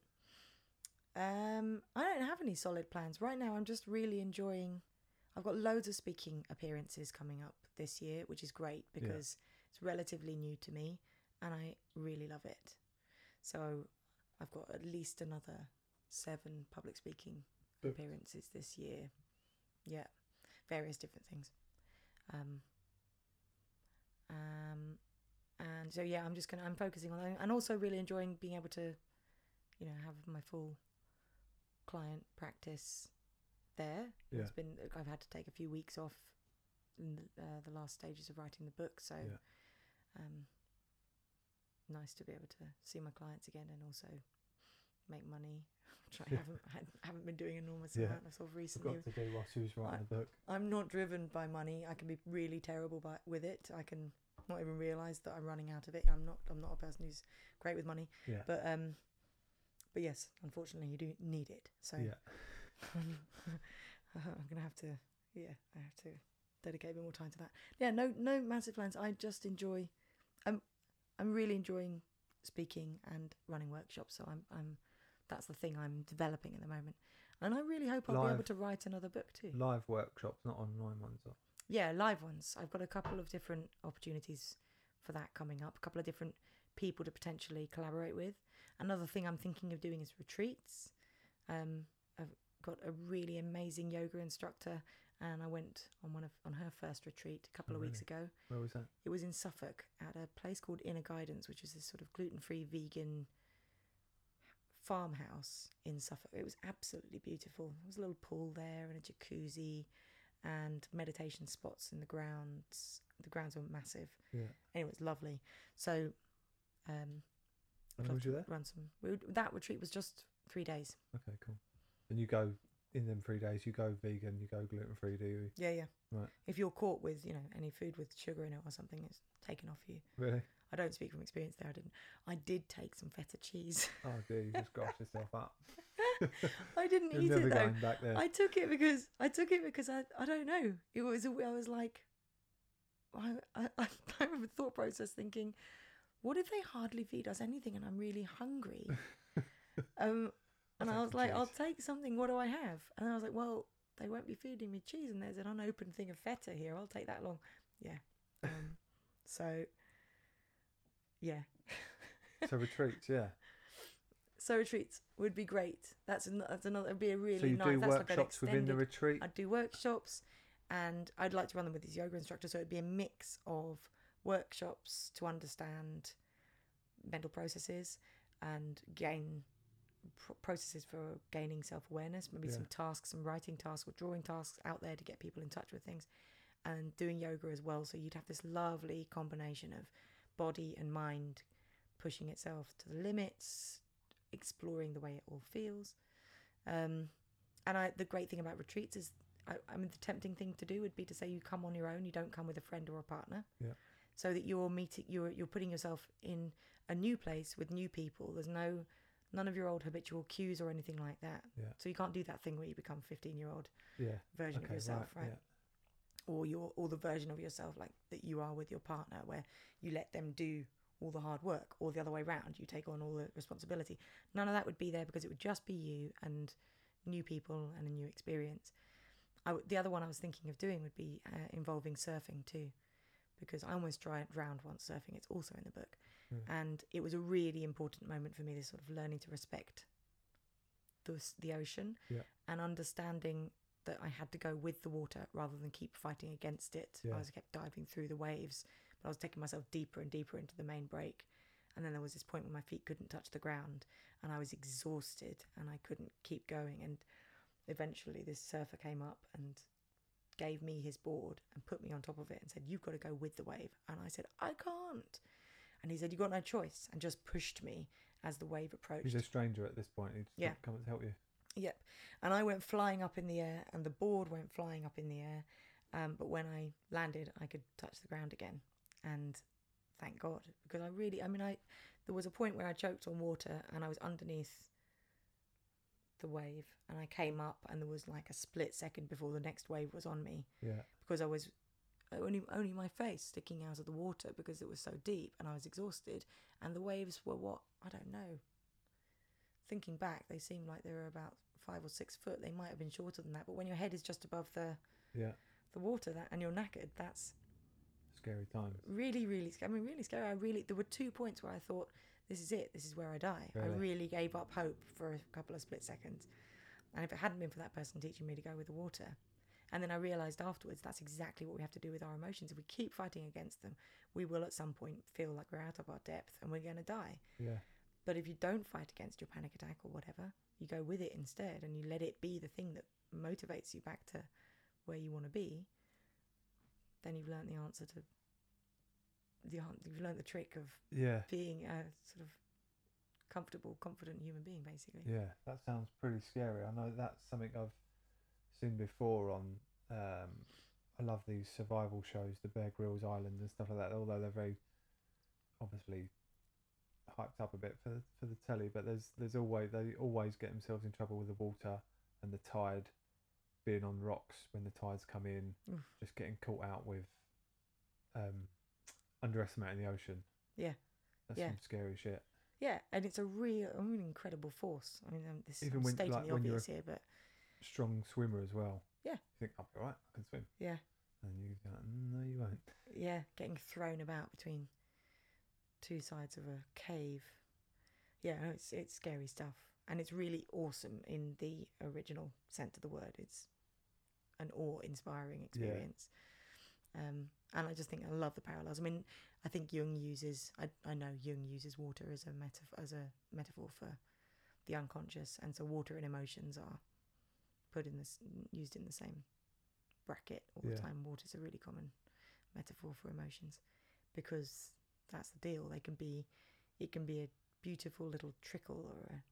um, I don't have any solid plans right now. I'm just really enjoying. I've got loads of speaking appearances coming up this year, which is great Yeah. because it's relatively new to me, and I really love it. So I've got at least another seven public speaking appearances this year. Yeah, various different things. Um, um, and so yeah, I'm just gonna I'm focusing on that, and also really enjoying being able to, you know, have my full client practice there. Yeah. It's been I've had to take a few weeks off in the, uh, the last stages of writing the book, so Yeah. um, nice to be able to see my clients again and also make money, which I haven't had, haven't been doing enormous Yeah. amount of recently. Forgot to do whilst you was writing the book. I'm not driven by money. I can be really terrible by, with it. I can not even realize that I'm running out of it. I'm not. I'm not a person who's great with money. Yeah. But um, but yes, unfortunately, you do need it. So yeah. <laughs> I'm gonna have to. Yeah, I have to dedicate a bit more time to that. Yeah, no, no massive plans. I just enjoy. I'm, I'm really enjoying speaking and running workshops. So I'm, I'm. That's the thing I'm developing at the moment, and I really hope I'll be able to write another book too. Live workshops, not online ones. Or, Yeah, live ones. I've got a couple of different opportunities for that coming up. A couple of different people to potentially collaborate with. Another thing I'm thinking of doing is retreats. Um, I've got a really amazing yoga instructor, and I went on one of on her first retreat a couple Oh, of weeks ago. where was that? It was in Suffolk at a place called Inner Guidance, which is this sort of gluten free vegan farmhouse in Suffolk. It was absolutely beautiful. There was a little pool there and a jacuzzi and meditation spots in the grounds. The grounds were massive. Yeah. Anyway, it was lovely. So, um, love you there? Run some. We, would- that retreat was just three days. Okay, cool. And you go in them three days you go vegan, you go gluten free, do you? Yeah, yeah. Right. If you're caught with, you know, any food with sugar in it or something, it's taken off you. Really? I don't speak from experience there. I didn't. I did take some feta cheese. <laughs> Oh dear, you just graft yourself up. <laughs> I didn't eat it though. going back there. I took it because I took it because I I don't know. It was a, I was like, I I, <laughs> I remember thought process thinking, what if they hardly feed us anything and I'm really hungry? um, and I was like, I'll take something. What do I have? And I was like, well, they won't be feeding me cheese, and there's an unopened thing of feta here. I'll take that along. Yeah. Um, so. Yeah. so retreats, yeah. So retreats would be great. That's an, that's another. It'd be a really so you nice. do that's like workshops within the retreat. I'd do workshops, and I'd like to run them with these yoga instructors. So it'd be a mix of workshops to understand mental processes and gain processes for gaining self awareness. Maybe Yeah. some tasks, some writing tasks or drawing tasks out there to get people in touch with things, and doing yoga as well. So you'd have this lovely combination of body and mind pushing itself to the limits, exploring the way it all feels. Um, and I, the great thing about retreats is, I, I mean, the tempting thing to do would be to say you come on your own, you don't come with a friend or a partner. Yeah. So that you're meeting, you're you're putting yourself in a new place with new people. There's no, none of your old habitual cues or anything like that. Yeah. So you can't do that thing where you become 15 year old Yeah. version of Okay. yourself, right? Yeah. Or your or the version of yourself like that you are with your partner, where you let them do all the hard work, or the other way round, you take on all the responsibility. None of that would be there because it would just be you and new people and a new experience. I w- the other one I was thinking of doing would be uh, involving surfing too, because I almost dry, drowned once surfing. It's also in the book, Yeah. and it was a really important moment for me. This sort of learning to respect the the ocean Yeah. and understanding that I had to go with the water rather than keep fighting against it. Yeah. I was kept diving through the waves, but I was taking myself deeper and deeper into the main break. And then there was this point where my feet couldn't touch the ground and I was exhausted and I couldn't keep going. And eventually, this surfer came up and gave me his board and put me on top of it and said, You've got to go with the wave. And I said, I can't. And he said, You've got no choice. And just pushed me as the wave approached. He's a stranger at this point. He's Yeah. come to help you. Yep. And I went flying up in the air, and the board went flying up in the air. Um, but when I landed, I could touch the ground again. And thank God, because I really, I mean, I there was a point where I choked on water and I was underneath the wave, and I came up, and there was like a split second before the next wave was on me Yeah. because I was only only my face sticking out of the water because it was so deep and I was exhausted and the waves were what I don't know. Thinking back, they seemed like they were about five or six foot. They might have been shorter than that, but when your head is just above the Yeah. the water that and you're knackered, that's Scary times. really really scary. I mean, really scary. I really there were two points where I thought this is it. This is where I die. I Really? really gave up hope for a couple of split seconds. And if it hadn't been for that person teaching me to go with the water, and then I realized afterwards that's exactly what we have to do with our emotions. If we keep fighting against them, we will at some point feel like we're out of our depth and we're going to die. Yeah. But if you don't fight against your panic attack or whatever, you go with it instead and you let it be the thing that motivates you back to where you want to be, then you've learned the answer to the you've learned the trick of Yeah. being a sort of comfortable, confident human being, basically. Yeah. That sounds pretty scary. I know that's something I've seen before on. Um, I love these survival shows, the Bear Grylls Island and stuff like that. Although they're very obviously hyped up a bit for the, for the telly, but there's there's always they always get themselves in trouble with the water and the tide being on rocks when the tides come in, Oof. just getting caught out with um, underestimating the ocean. Yeah. That's Yeah. some scary shit. Yeah, and it's a real, a really incredible force. I mean, um, this Even is when- stating like, the obvious here, but Strong swimmer as well. Yeah. You think I'll be right. I can swim. yeah, And you go, no, you won't. yeah, getting thrown about between two sides of a cave. Yeah, it's it's scary stuff, and it's really awesome in the original sense of the word. It's an awe-inspiring experience, um, and I just think I love the parallels. I mean, I think Jung uses I I know Jung uses water as a metaphor as a metaphor for the unconscious, and so water and emotions are put in this used in the same bracket all Yeah. the time. Water's a really common metaphor for emotions because that's the deal. They can be, it can be a beautiful little trickle or a,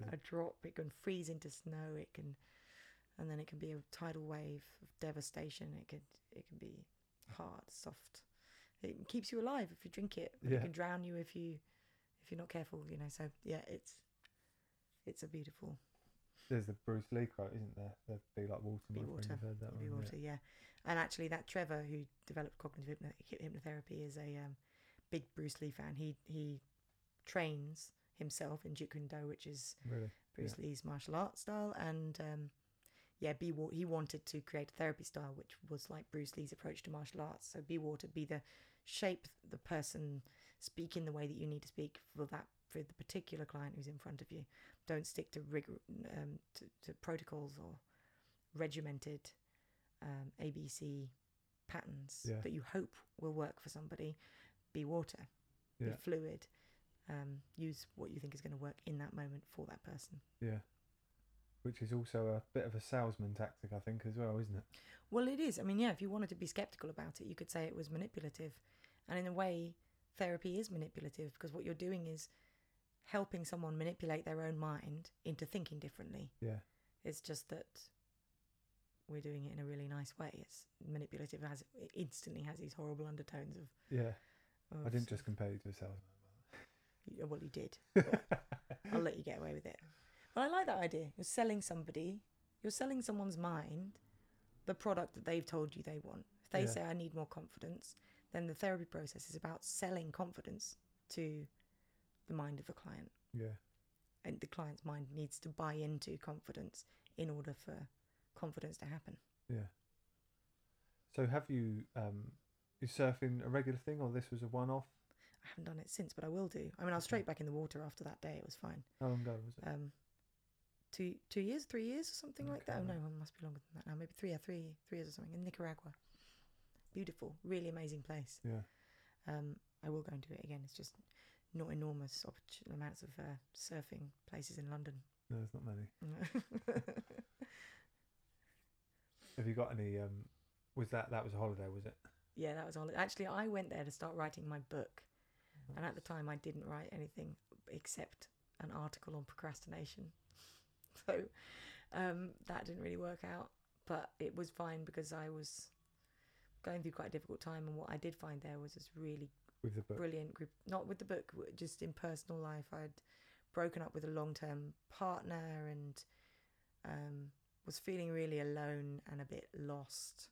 Yeah. a drop. It can freeze into snow. It can and then it can be a tidal wave of devastation. It could it can be hard, soft. It keeps you alive if you drink it. but Yeah. It can drown you if you if you're not careful. You know. So yeah, it's it's a beautiful There's the Bruce Lee quote, isn't there? The be like water, Be water, heard that Be one, water, yeah. And actually, that Trevor who developed cognitive hypnotherapy is a um, big Bruce Lee fan. He he trains himself in Jeet Kune Do, which is Really? Bruce Lee's martial arts style, and um, yeah, be wa- he wanted to create a therapy style which was like Bruce Lee's approach to martial arts. So be water, be the shape the person, speak in the way that you need to speak for that for the particular client who's in front of you. Don't stick to rigor um, to, to protocols or regimented um, ABC patterns Yeah. that you hope will work for somebody. Be water, Yeah. be fluid. Um, use what you think is going to work in that moment for that person. Yeah. Which is also a bit of a salesman tactic, I think, as well, isn't it? Well, it is. I mean, yeah, if you wanted to be skeptical about it, you could say it was manipulative. And in a way, therapy is manipulative because what you're doing is helping someone manipulate their own mind into thinking differently. Yeah. It's just that we're doing it in a really nice way. It's manipulative, has it instantly has these horrible undertones of. Yeah. Of I didn't just compare you to a salesman. you- Well, you did. <laughs> but I'll let you get away with it. But I like that idea. You're selling somebody, you're selling someone's mind the product that they've told you they want. If they Yeah. say, I need more confidence, then the therapy process is about selling confidence to the mind of the client. Yeah. And the client's mind needs to buy into confidence in order for confidence to happen. Yeah. So have you um is surfing a regular thing or this was a one off? I haven't done it since, but I will do. I mean, I was straight back in the water after that day. It was fine. How long ago was it? um, two two years, three years, or something like that. Oh no, it must be longer than that now. Maybe three, yeah, three, three years or something in Nicaragua. Beautiful, really amazing place. yeah. Um, I will go and do it again. It's just not enormous amounts of uh, surfing places in London. No, there's not many. <laughs> Have you got any um was that that was a holiday, was it? Yeah, that was all. Actually, I went there to start writing my book, and at the time, I didn't write anything except an article on procrastination. <laughs> So um, that didn't really work out, but it was fine because I was going through quite a difficult time, and what I did find there was this really With the book. brilliant group. Not with the book, just in personal life. I'd broken up with a long-term partner and um, was feeling really alone and a bit lost.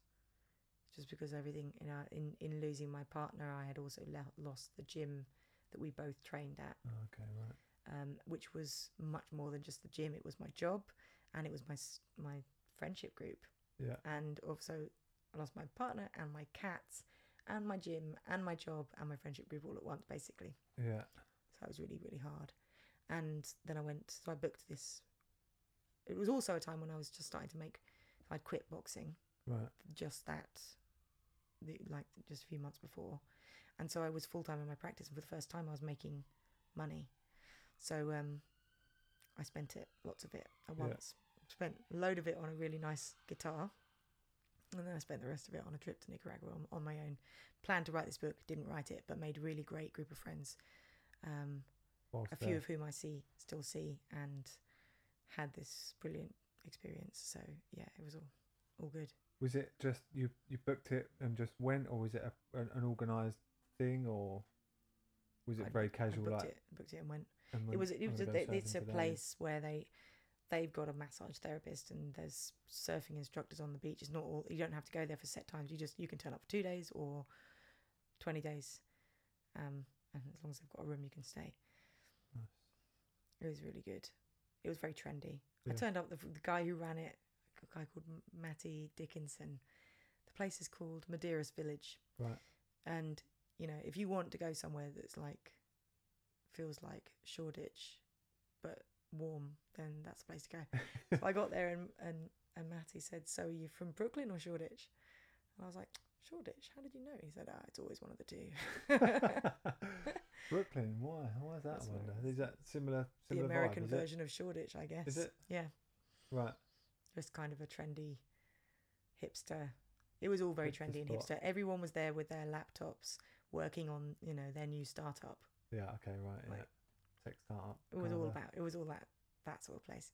Just because everything, you know, in in losing my partner, I had also le- lost the gym that we both trained at Oh, okay, right. um, which was much more than just the gym. It was my job, and it was my my friendship group, Yeah. and also I lost my partner and my cats, and my gym and my job and my friendship group all at once, basically. Yeah. So that was really really hard. And then I went. So I booked this. It was also a time when I was just starting to make. I'd quit boxing Right. just that, the, like just a few months before, and so I was full time in my practice, and for the first time I was making money. So um, I spent it, lots of it at Yeah. once. Spent a load of it on a really nice guitar, and then I spent the rest of it on a trip to Nicaragua on, on my own. Planned to write this book, didn't write it, but made a really great group of friends. Um, a few of whom I see still see, and had this brilliant experience. So yeah, it was all all good. Was it just you you booked it and just went, or was it a, an, an organised thing, or was it I- very I casual? booked like it, booked it and went. and it was it was a, they- it's a today"? place where they they've got a massage therapist and there's surfing instructors on the beach. It's not all you don't have to go there for set times. You just you can turn up for two days or twenty days, um, and as long as they've got a room, you can stay. Nice. It was really good. It was very trendy. I turned up the, the guy who ran it, a guy called Matty Dickinson. The place is called Maderas Village. Right. And you know, if you want to go somewhere that's like feels like Shoreditch, but warm, then that's the place to go. <laughs> so I got there and and and Matty said, "So are you from Brooklyn or Shoreditch?" And I was like, "Shoreditch. How did you know?" He said, "Ah, it's always one of the two. <laughs> Brooklyn. Why? Why is that? That's I what wonder. it Is that similar? the American vibe, is it? version of Shoreditch, I guess. Is it? Yeah, Right. Just kind of a trendy hipster. It was all very Hipster trendy and spot. hipster. Everyone was there with their laptops, working on you know their new startup. Yeah. Okay. Right. Yeah. Tech startup. It was all about. It was all that that sort of place,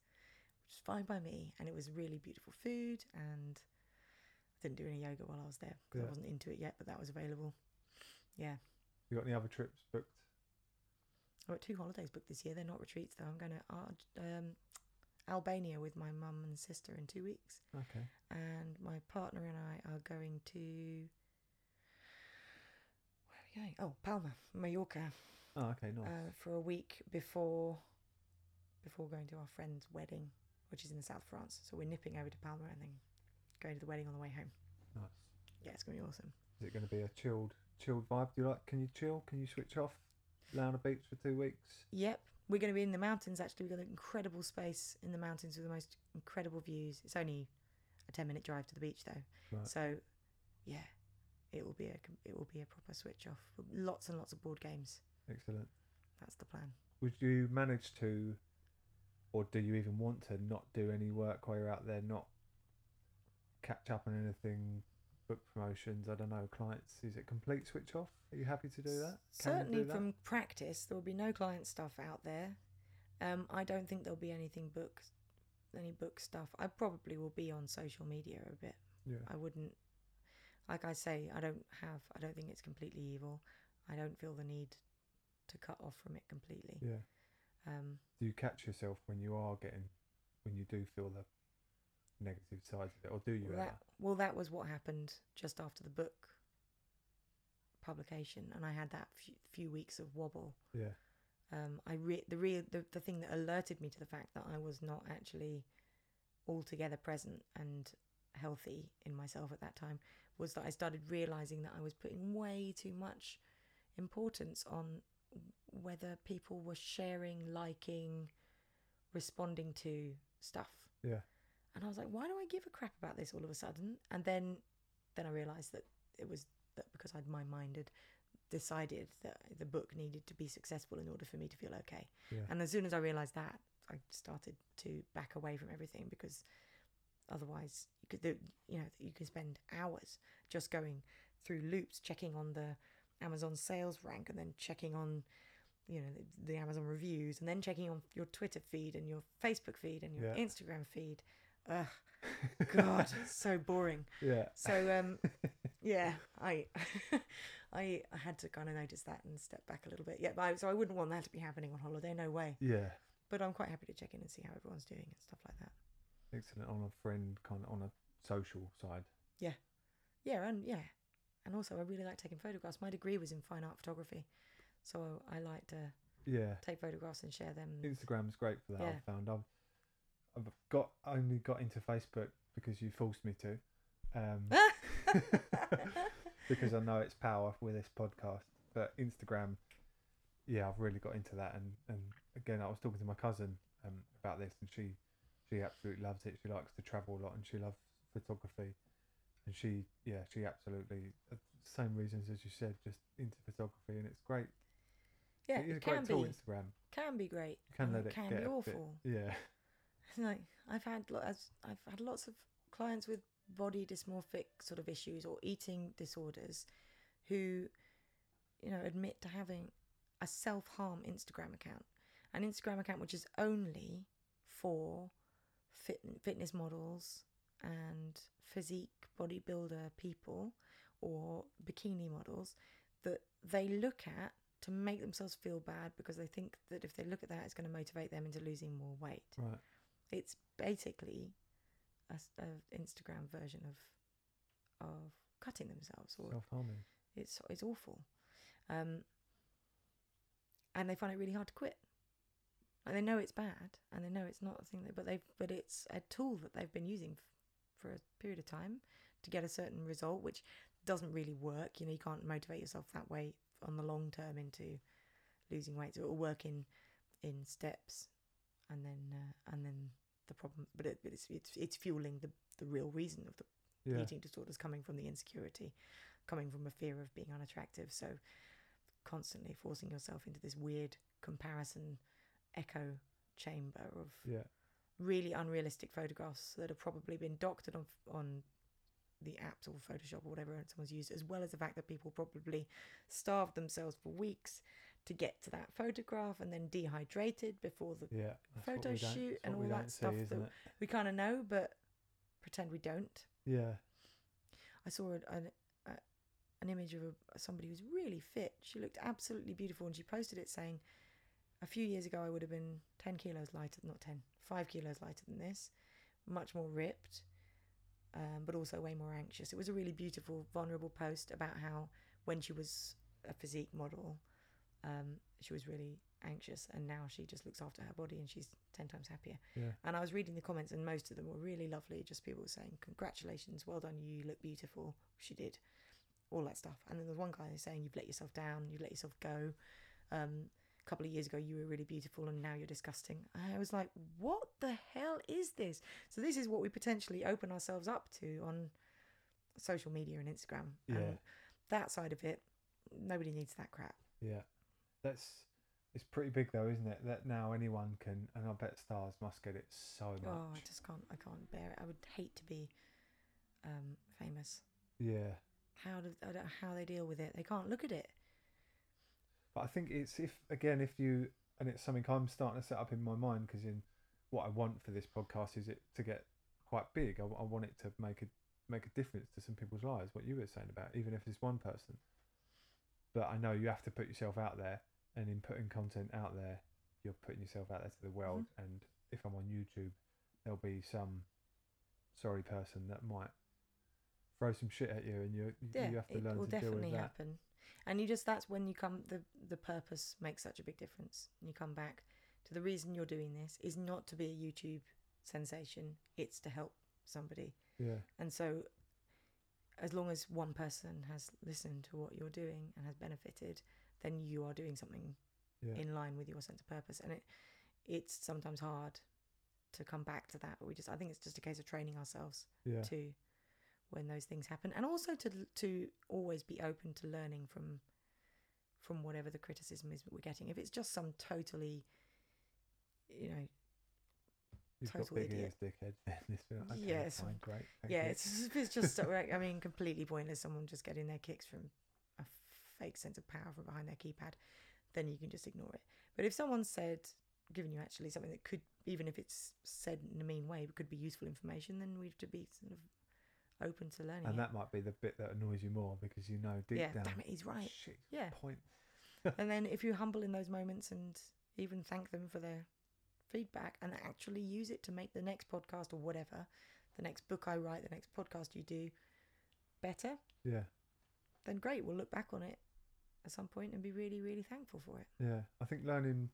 Which was fine by me, and it was really beautiful food. And I didn't do any yoga while I was there because Yeah. I wasn't into it yet, but that was available. Yeah, You got any other trips booked? I've got two holidays booked this year. They're not retreats though. I'm going to um, Albania with my mum and sister in two weeks, Okay. and my partner and I are going to. Where are we going? Oh, Palma, Mallorca. Oh, okay, nice. uh, for a week before before going to our friend's wedding, which is in the south France. So we're nipping over to Palma and then going to the wedding on the way home. nice. Yeah, it's gonna be awesome. Is it going to be a chilled, chilled vibe? Do you like? Can you chill? Can you switch off? Lay on a beach for two weeks. Yep, we're going to be in the mountains. Actually, we've got an incredible space in the mountains with the most incredible views. It's only a ten minute drive to the beach though, Right. so yeah, it will be a it will be a proper switch off. Lots and lots of board games. Excellent. That's the plan. Would you manage to, or do you even want to not do any work while you're out there? Not catch up on anything, book promotions. I don't know, clients. Is it complete switch off? Are you happy to do that? Can Certainly, do that? from practice, there will be no client stuff out there. Um, I don't think there'll be anything book, any book stuff. I probably will be on social media a bit. Yeah. I wouldn't, like I say, I don't have. I don't think it's completely evil. I don't feel the need to cut off from it completely. Yeah. Um, Do you catch yourself when you are getting, when you do feel the negative sides of it, or do you well, that, well, that was what happened just after the book publication, and I had that few, few weeks of wobble. Yeah. um, I re- the real the, the thing that alerted me to the fact that I was not actually altogether present and healthy in myself at that time was that I started realizing that I was putting way too much importance on whether people were sharing, liking, responding to stuff. Yeah. And I was like, why do I give a crap about this all of a sudden? And then then I realized that it was that because I'd my mind had decided that the book needed to be successful in order for me to feel okay. Yeah. And as soon as I realized that, I started to back away from everything because otherwise you could you know you can spend hours just going through loops checking on the Amazon sales rank and then checking on you know the, the Amazon reviews and then checking on your Twitter feed and your Facebook feed and your Yeah. Instagram feed. Ugh, God, so boring. <laughs> Yeah. So um, <laughs> yeah, I, I <laughs> I had to kind of notice that and step back a little bit. Yeah, but I, so I wouldn't want that to be happening on holiday. No way. Yeah. But I'm quite happy to check in and see how everyone's doing and stuff like that. Excellent. On a friend, kind of on a social side. Yeah, yeah, and yeah, and also I really like taking photographs. My degree was in fine art photography, so I like to Yeah. take photographs and share them. Instagram's great for that. Yeah. I've found. I've I've got only got into Facebook because you forced me to. Um, <laughs> because I know its power with this podcast. But Instagram, yeah, I've really got into that. And, and again, I was talking to my cousin um, about this, and she she absolutely loves it. She likes to travel a lot, and she loves photography. And she, yeah, she absolutely uh, same reasons as you said, just into photography, and it's great. yeah, it is a it can great be tool, Instagram. can be great. You can let it can get be a bit- awful. yeah, <laughs> like I've had as I've had lots of clients with body dysmorphic sort of issues or eating disorders who you know admit to having a self-harm Instagram account an Instagram account which is only for fit, fitness models and physique bodybuilder people or bikini models that they look at to make themselves feel bad because they think that if they look at that it's going to motivate them into losing more weight right. It's basically a, a Instagram version of of cutting themselves, or Self harming. it's it's awful, um, and they find it really hard to quit. And they know it's bad, and they know it's not a thing that, but they but it's a tool that they've been using f- for a period of time to get a certain result, which doesn't really work. You know, you can't motivate yourself that way on the long term into losing weight. So it will work in in steps, and then uh, and then the problem. But, it, but it's it's it's fueling the the real reason of the Yeah. eating disorders coming from the insecurity, coming from a fear of being unattractive. So constantly forcing yourself into this weird comparison echo chamber of Yeah. really unrealistic photographs that have probably been doctored on on the apps or Photoshop or whatever someone's used, as well as the fact that people probably starved themselves for weeks to get to that photograph and then dehydrated before the Yeah. photo shoot and all that don't see, stuff that- we kind of know but pretend we don't Yeah. I saw an, an, an image of a, somebody who's really fit. She looked absolutely beautiful, and she posted it saying, "A few years ago, I would have been ten kilos lighter, not 10, 5 kilos lighter than this, much more ripped, um, but also way more anxious." It was a really beautiful, vulnerable post about how when she was a physique model, um, she was really anxious, and now she just looks after her body, and she's ten times happier. Yeah. And I was reading the comments, and most of them were really lovely. Just people saying, "Congratulations, well done, you look beautiful." She did, all that stuff. And then there's one guy saying, "You've let yourself down. You've let yourself go." Um, a couple of years ago, you were really beautiful, and now you're disgusting. I was like, "What the hell is this?" So this is what we potentially open ourselves up to on social media and Instagram. Yeah. And that side of it, nobody needs that crap. Yeah, that's it's pretty big though, isn't it? That now anyone can, and I bet stars must get it so much. Oh, I just can't. I can't bear it. I would hate to be um, famous. Yeah, How do I don't know how they deal with it? They can't look at it. but I think it's if again if you and it's something I'm starting to set up in my mind because in what I want for this podcast is it to get quite big. I, I want it to make a make a difference to some people's lives. What you were saying about even if it's one person, but I know you have to put yourself out there, and in putting content out there, you're putting yourself out there to the world. Mm-hmm. And if I'm on YouTube, there'll be some sorry person that might throw some shit at you, and you Yeah, you have to it learn will to deal definitely with that. happen. And you just that's when you come the the purpose makes such a big difference. And you come back to the reason you're doing this is not to be a YouTube sensation. It's to help somebody. Yeah, And so as long as one person has listened to what you're doing and has benefited, then you are doing something yeah, in line with your sense of purpose. And it it's sometimes hard to come back to that. But we just I think it's just a case of training ourselves yeah, to when those things happen and also to to always be open to learning from from whatever the criticism is that we're getting if it's just some totally you know You've total got big idiot. ears, dickhead. This okay, Yes. fine, great. thank yeah you. it's it's just so- i mean completely pointless someone just getting their kicks from fake sense of power from behind their keypad then you can just ignore it. But if someone said given you actually something that could even if it's said in a mean way could be useful information then we've to be sort of open to learning and it. that might be the bit that annoys you more because you know deep yeah down, damn it he's right. shit, yeah. point. <laughs> and then if you humble in those moments and even thank them for their feedback and actually use it to make the next podcast or whatever the next book i write the next podcast you do better Yeah, then great we'll look back on it at some point and be really really thankful for it yeah. I think learning,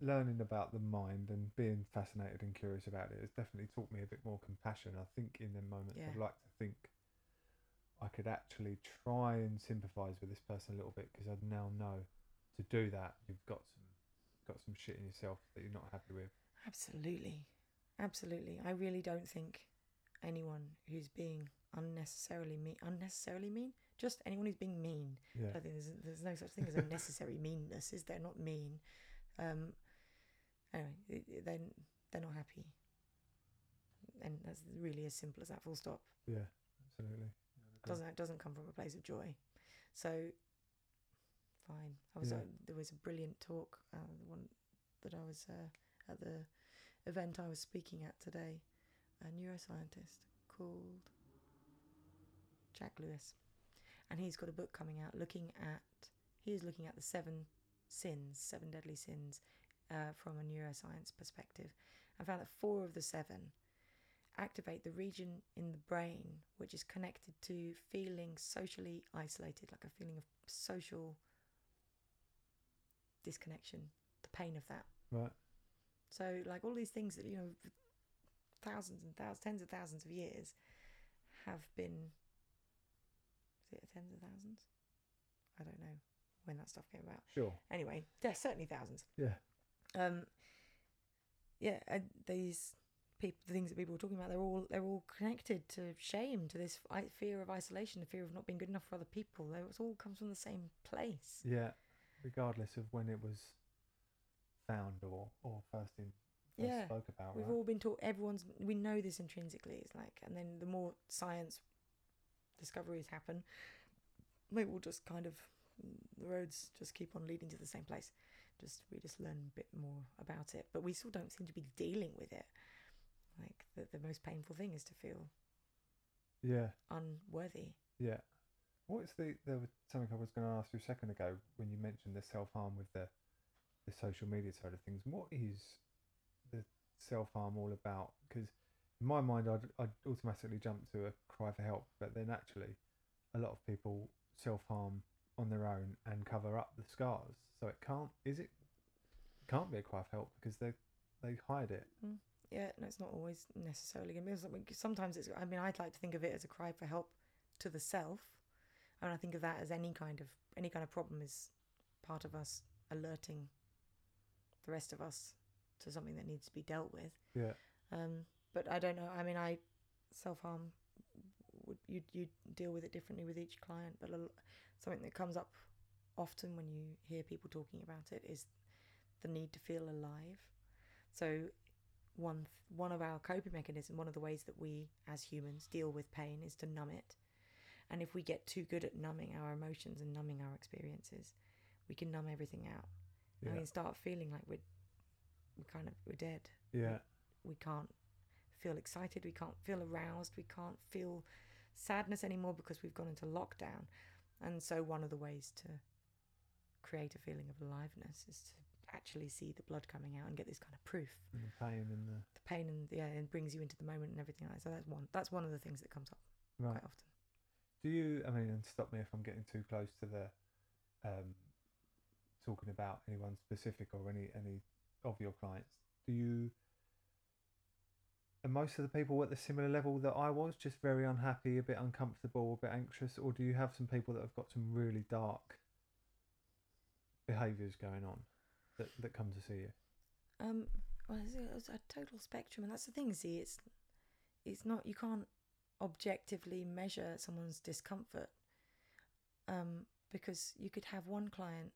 learning about the mind and being fascinated and curious about it has definitely taught me a bit more compassion. I think in them moments, I'd like to think I could actually try and sympathise with this person a little bit because I now know to do that you've got some got some shit in yourself that you're not happy with. absolutely absolutely i really don't think anyone who's being unnecessarily mean unnecessarily mean just anyone who's being mean Yeah, I think there's, there's no such thing as unnecessary meanness, is there? Not mean. Um, anyway, then they're not happy, and that's really as simple as that. Full stop. yeah, absolutely. Yeah, Doesn't it doesn't come from a place of joy. So, fine. I was Yeah. uh, there was a brilliant talk, uh, the one that I was uh, at the event I was speaking at today, a neuroscientist called Jack Lewis, and he's got a book coming out looking at he is looking at the seven sins, seven deadly sins, uh, from a neuroscience perspective, and found that four of the seven activate the region in the brain which is connected to feeling socially isolated, like a feeling of social disconnection, the pain of that. Right. So, like all these things that you know, thousands and thousands, tens of thousands of years, have been. It tens of thousands? I don't know when that stuff came about. Sure. Anyway, yeah, certainly thousands. Yeah. Um. Yeah, and these people, the things that people were talking about, they're all they're all connected to shame, to this I- fear of isolation, the fear of not being good enough for other people. They- It all comes from the same place. Yeah. Regardless of when it was found or or first in first Yeah, spoke about. We've right? all been taught. Everyone's we know this intrinsically. It's like, and then the more science discoveries happen, maybe we'll just kind of the roads just keep on leading to the same place. Just we just learn a bit more about it, but we still don't seem to be dealing with it. Like the the most painful thing is to feel Yeah. unworthy. Yeah. What's the there was something I was going to ask you a second ago when you mentioned the self harm with the the social media side of things. What is the self harm all about? Because in my mind, I'd I'd automatically jump to a cry for help, but then actually, a lot of people self harm on their own and cover up the scars. So it can't is it? It can't be a cry for help because they they hide it. Yeah, no, it's not always necessarily going to be. something- Sometimes it's. I mean, I'd like to think of it as a cry for help to the self, and I think of that as any kind of any kind of problem is part of us alerting the rest of us to something that needs to be dealt with. Yeah. Um, but I don't know. I mean, I self harm. Would you you deal with it differently with each client? But a something that comes up often when you hear people talking about it is the need to feel alive. So one one of our coping mechanisms, one of the ways that we as humans deal with pain is to numb it. And if we get too good at numbing our emotions and numbing our experiences, we can numb everything out. And Yeah. we start feeling like we're we kind of we're dead Yeah. we can't feel excited, we can't feel aroused, we can't feel sadness anymore because we've gone into lockdown. And so, one of the ways to create a feeling of aliveness is to actually see the blood coming out and get this kind of proof. And the pain and the The pain and yeah, and brings you into the moment and everything like that. So that's one. That's one of the things that comes up right. quite often. Do you? I mean, and stop me if I'm getting too close to the um, talking about anyone specific or any any of your clients. Do you? Are most of the people were at the similar level that I was, just very unhappy, a bit uncomfortable, a bit anxious, or do you have some people that have got some really dark behaviours going on that that come to see you? Um, well, it's a, it's a total spectrum, and that's the thing. See, it's it's not you can't objectively measure someone's discomfort, um, because you could have one client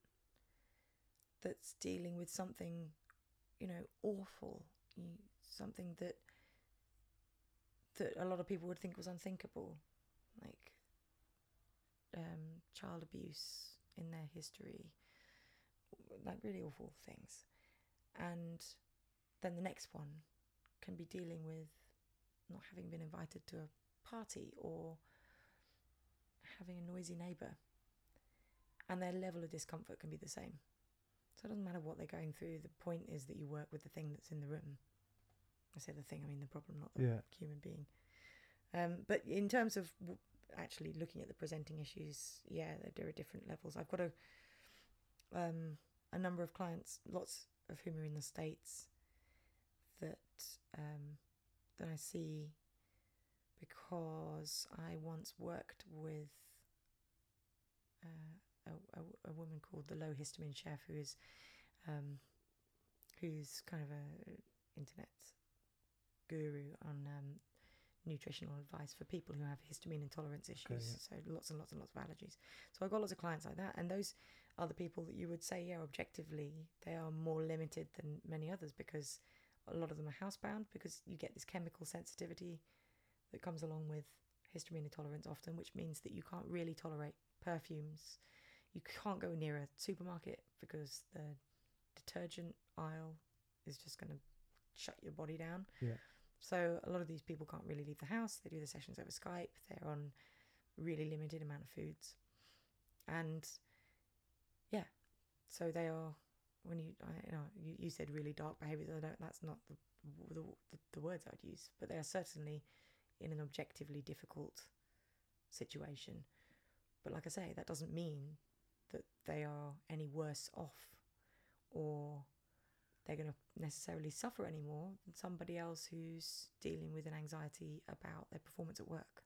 that's dealing with something, you know, awful, you, something that that a lot of people would think was unthinkable, like um, child abuse in their history, like really awful things. And then the next one can be dealing with not having been invited to a party or having a noisy neighbour and their level of discomfort can be the same. So it doesn't matter what they're going through the point is that you work with the thing that's in the room i say the thing i mean the problem not the Yeah. human being um, but in terms of w- actually looking at the presenting issues yeah there, are different levels i've got a um, a number of clients lots of whom are in the states that um, that I see because I once worked with uh, a, a, a woman called the low histamine chef who is um, who's kind of a internet guru on um, nutritional advice for people who have histamine intolerance issues so lots and lots and lots of allergies so I've got lots of clients like that and those are the people that you would say, yeah, objectively, they are more limited than many others because a lot of them are housebound because you get this chemical sensitivity that comes along with histamine intolerance often, which means that you can't really tolerate perfumes. You can't go near a supermarket because the detergent aisle is just going to shut your body down. Yeah. So a lot of these people can't really leave the house. They do the sessions over Skype. They're on really limited amount of foods, and yeah, so they are. When you, I, you know, you, you said really dark behaviours. I don't. That's not the, the the the words I'd use, but they are certainly in an objectively difficult situation. But like I say, that doesn't mean that they are any worse off, or they're going to necessarily suffer any more than somebody else who's dealing with an anxiety about their performance at work.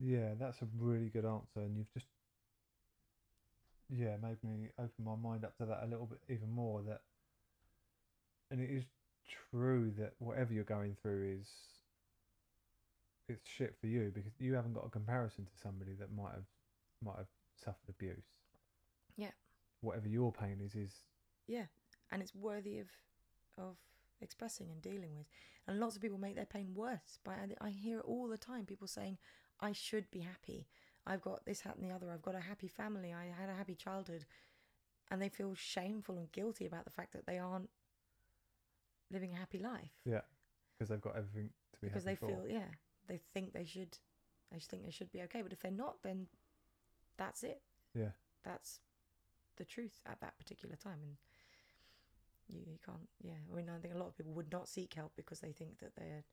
Yeah, that's a really good answer, and you've just yeah made me open my mind up to that a little bit even more. That, and it is true that whatever you're going through is it's shit for you because you haven't got a comparison to somebody that might have might have suffered abuse. Yeah. Whatever your pain is is Yeah, and it's worthy of of expressing and dealing with. And lots of people make their pain worse. by I, hear it all the time. People saying, "I should be happy. I've got this, and the other. I've got a happy family. I had a happy childhood. And they feel shameful and guilty about the fact that they aren't living a happy life Yeah, because they've got everything to be because they happy feel, yeah, they think they should, they think they should be okay. But if they're not, then that's it. Yeah. That's the truth at that particular time. And you, you can't, yeah. I mean, I think a lot of people would not seek help because they think that their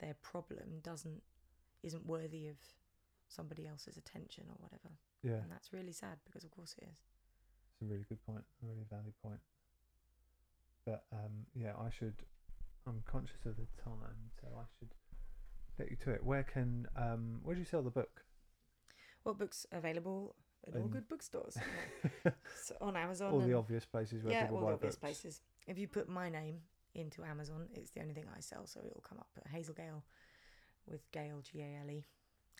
their problem doesn't isn't worthy of somebody else's attention or whatever. Yeah, And that's really sad because of course it is. it's a really good point, a really valid point. But um, yeah, I should. I'm conscious of the time, so I should get you to it. Where can um, where do you sell the book? What books available at all Um, good bookstores? <laughs> so on Amazon. All the obvious places where yeah, people all buy the obvious books. places. If you put my name into Amazon, it's the only thing I sell, so it'll come up at Hazel Gale with Gale G A L E,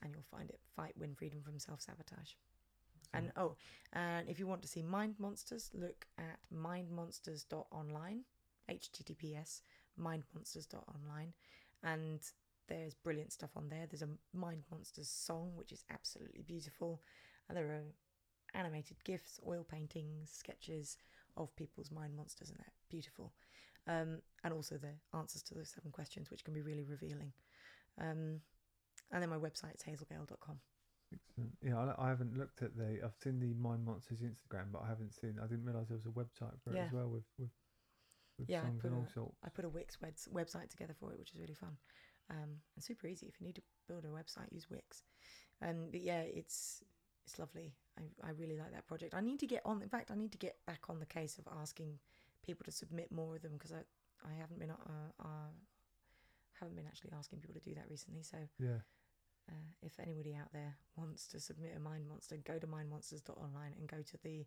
and you'll find it. Fight, win freedom from self sabotage. And oh, and if you want to see Mind Monsters, look at mindmonsters.online, https mindmonsters.online, and there's brilliant stuff on there. There's a Mind Monsters song which is absolutely beautiful, and there are animated gifs, oil paintings, sketches of people's mind monsters, and they're beautiful. Um, and also the answers to those seven questions, which can be really revealing. Um, and then my website's hazelgale.com. Excellent. Yeah, I, I haven't looked at the. I've seen the Mind Monsters Instagram, but I haven't seen. I didn't realise there was a website for it Yeah. as well with with, with Yeah, I songs put and all a- sorts. I put a Wix webs- website together for it, which is really fun um, and super easy. If you need to build a website, use Wix. Um, but yeah, it's it's lovely. I, I really like that project. I need to get on. In fact, I need to get back on the case of asking people to submit more of them because I I haven't been uh, uh, haven't been actually asking people to do that recently. So Yeah, uh, if anybody out there wants to submit a mind monster, go to mindmonsters.online and go to the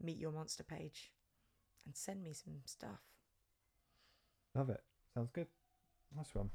meet your monster page and send me some stuff. love it. Sounds good. Nice one.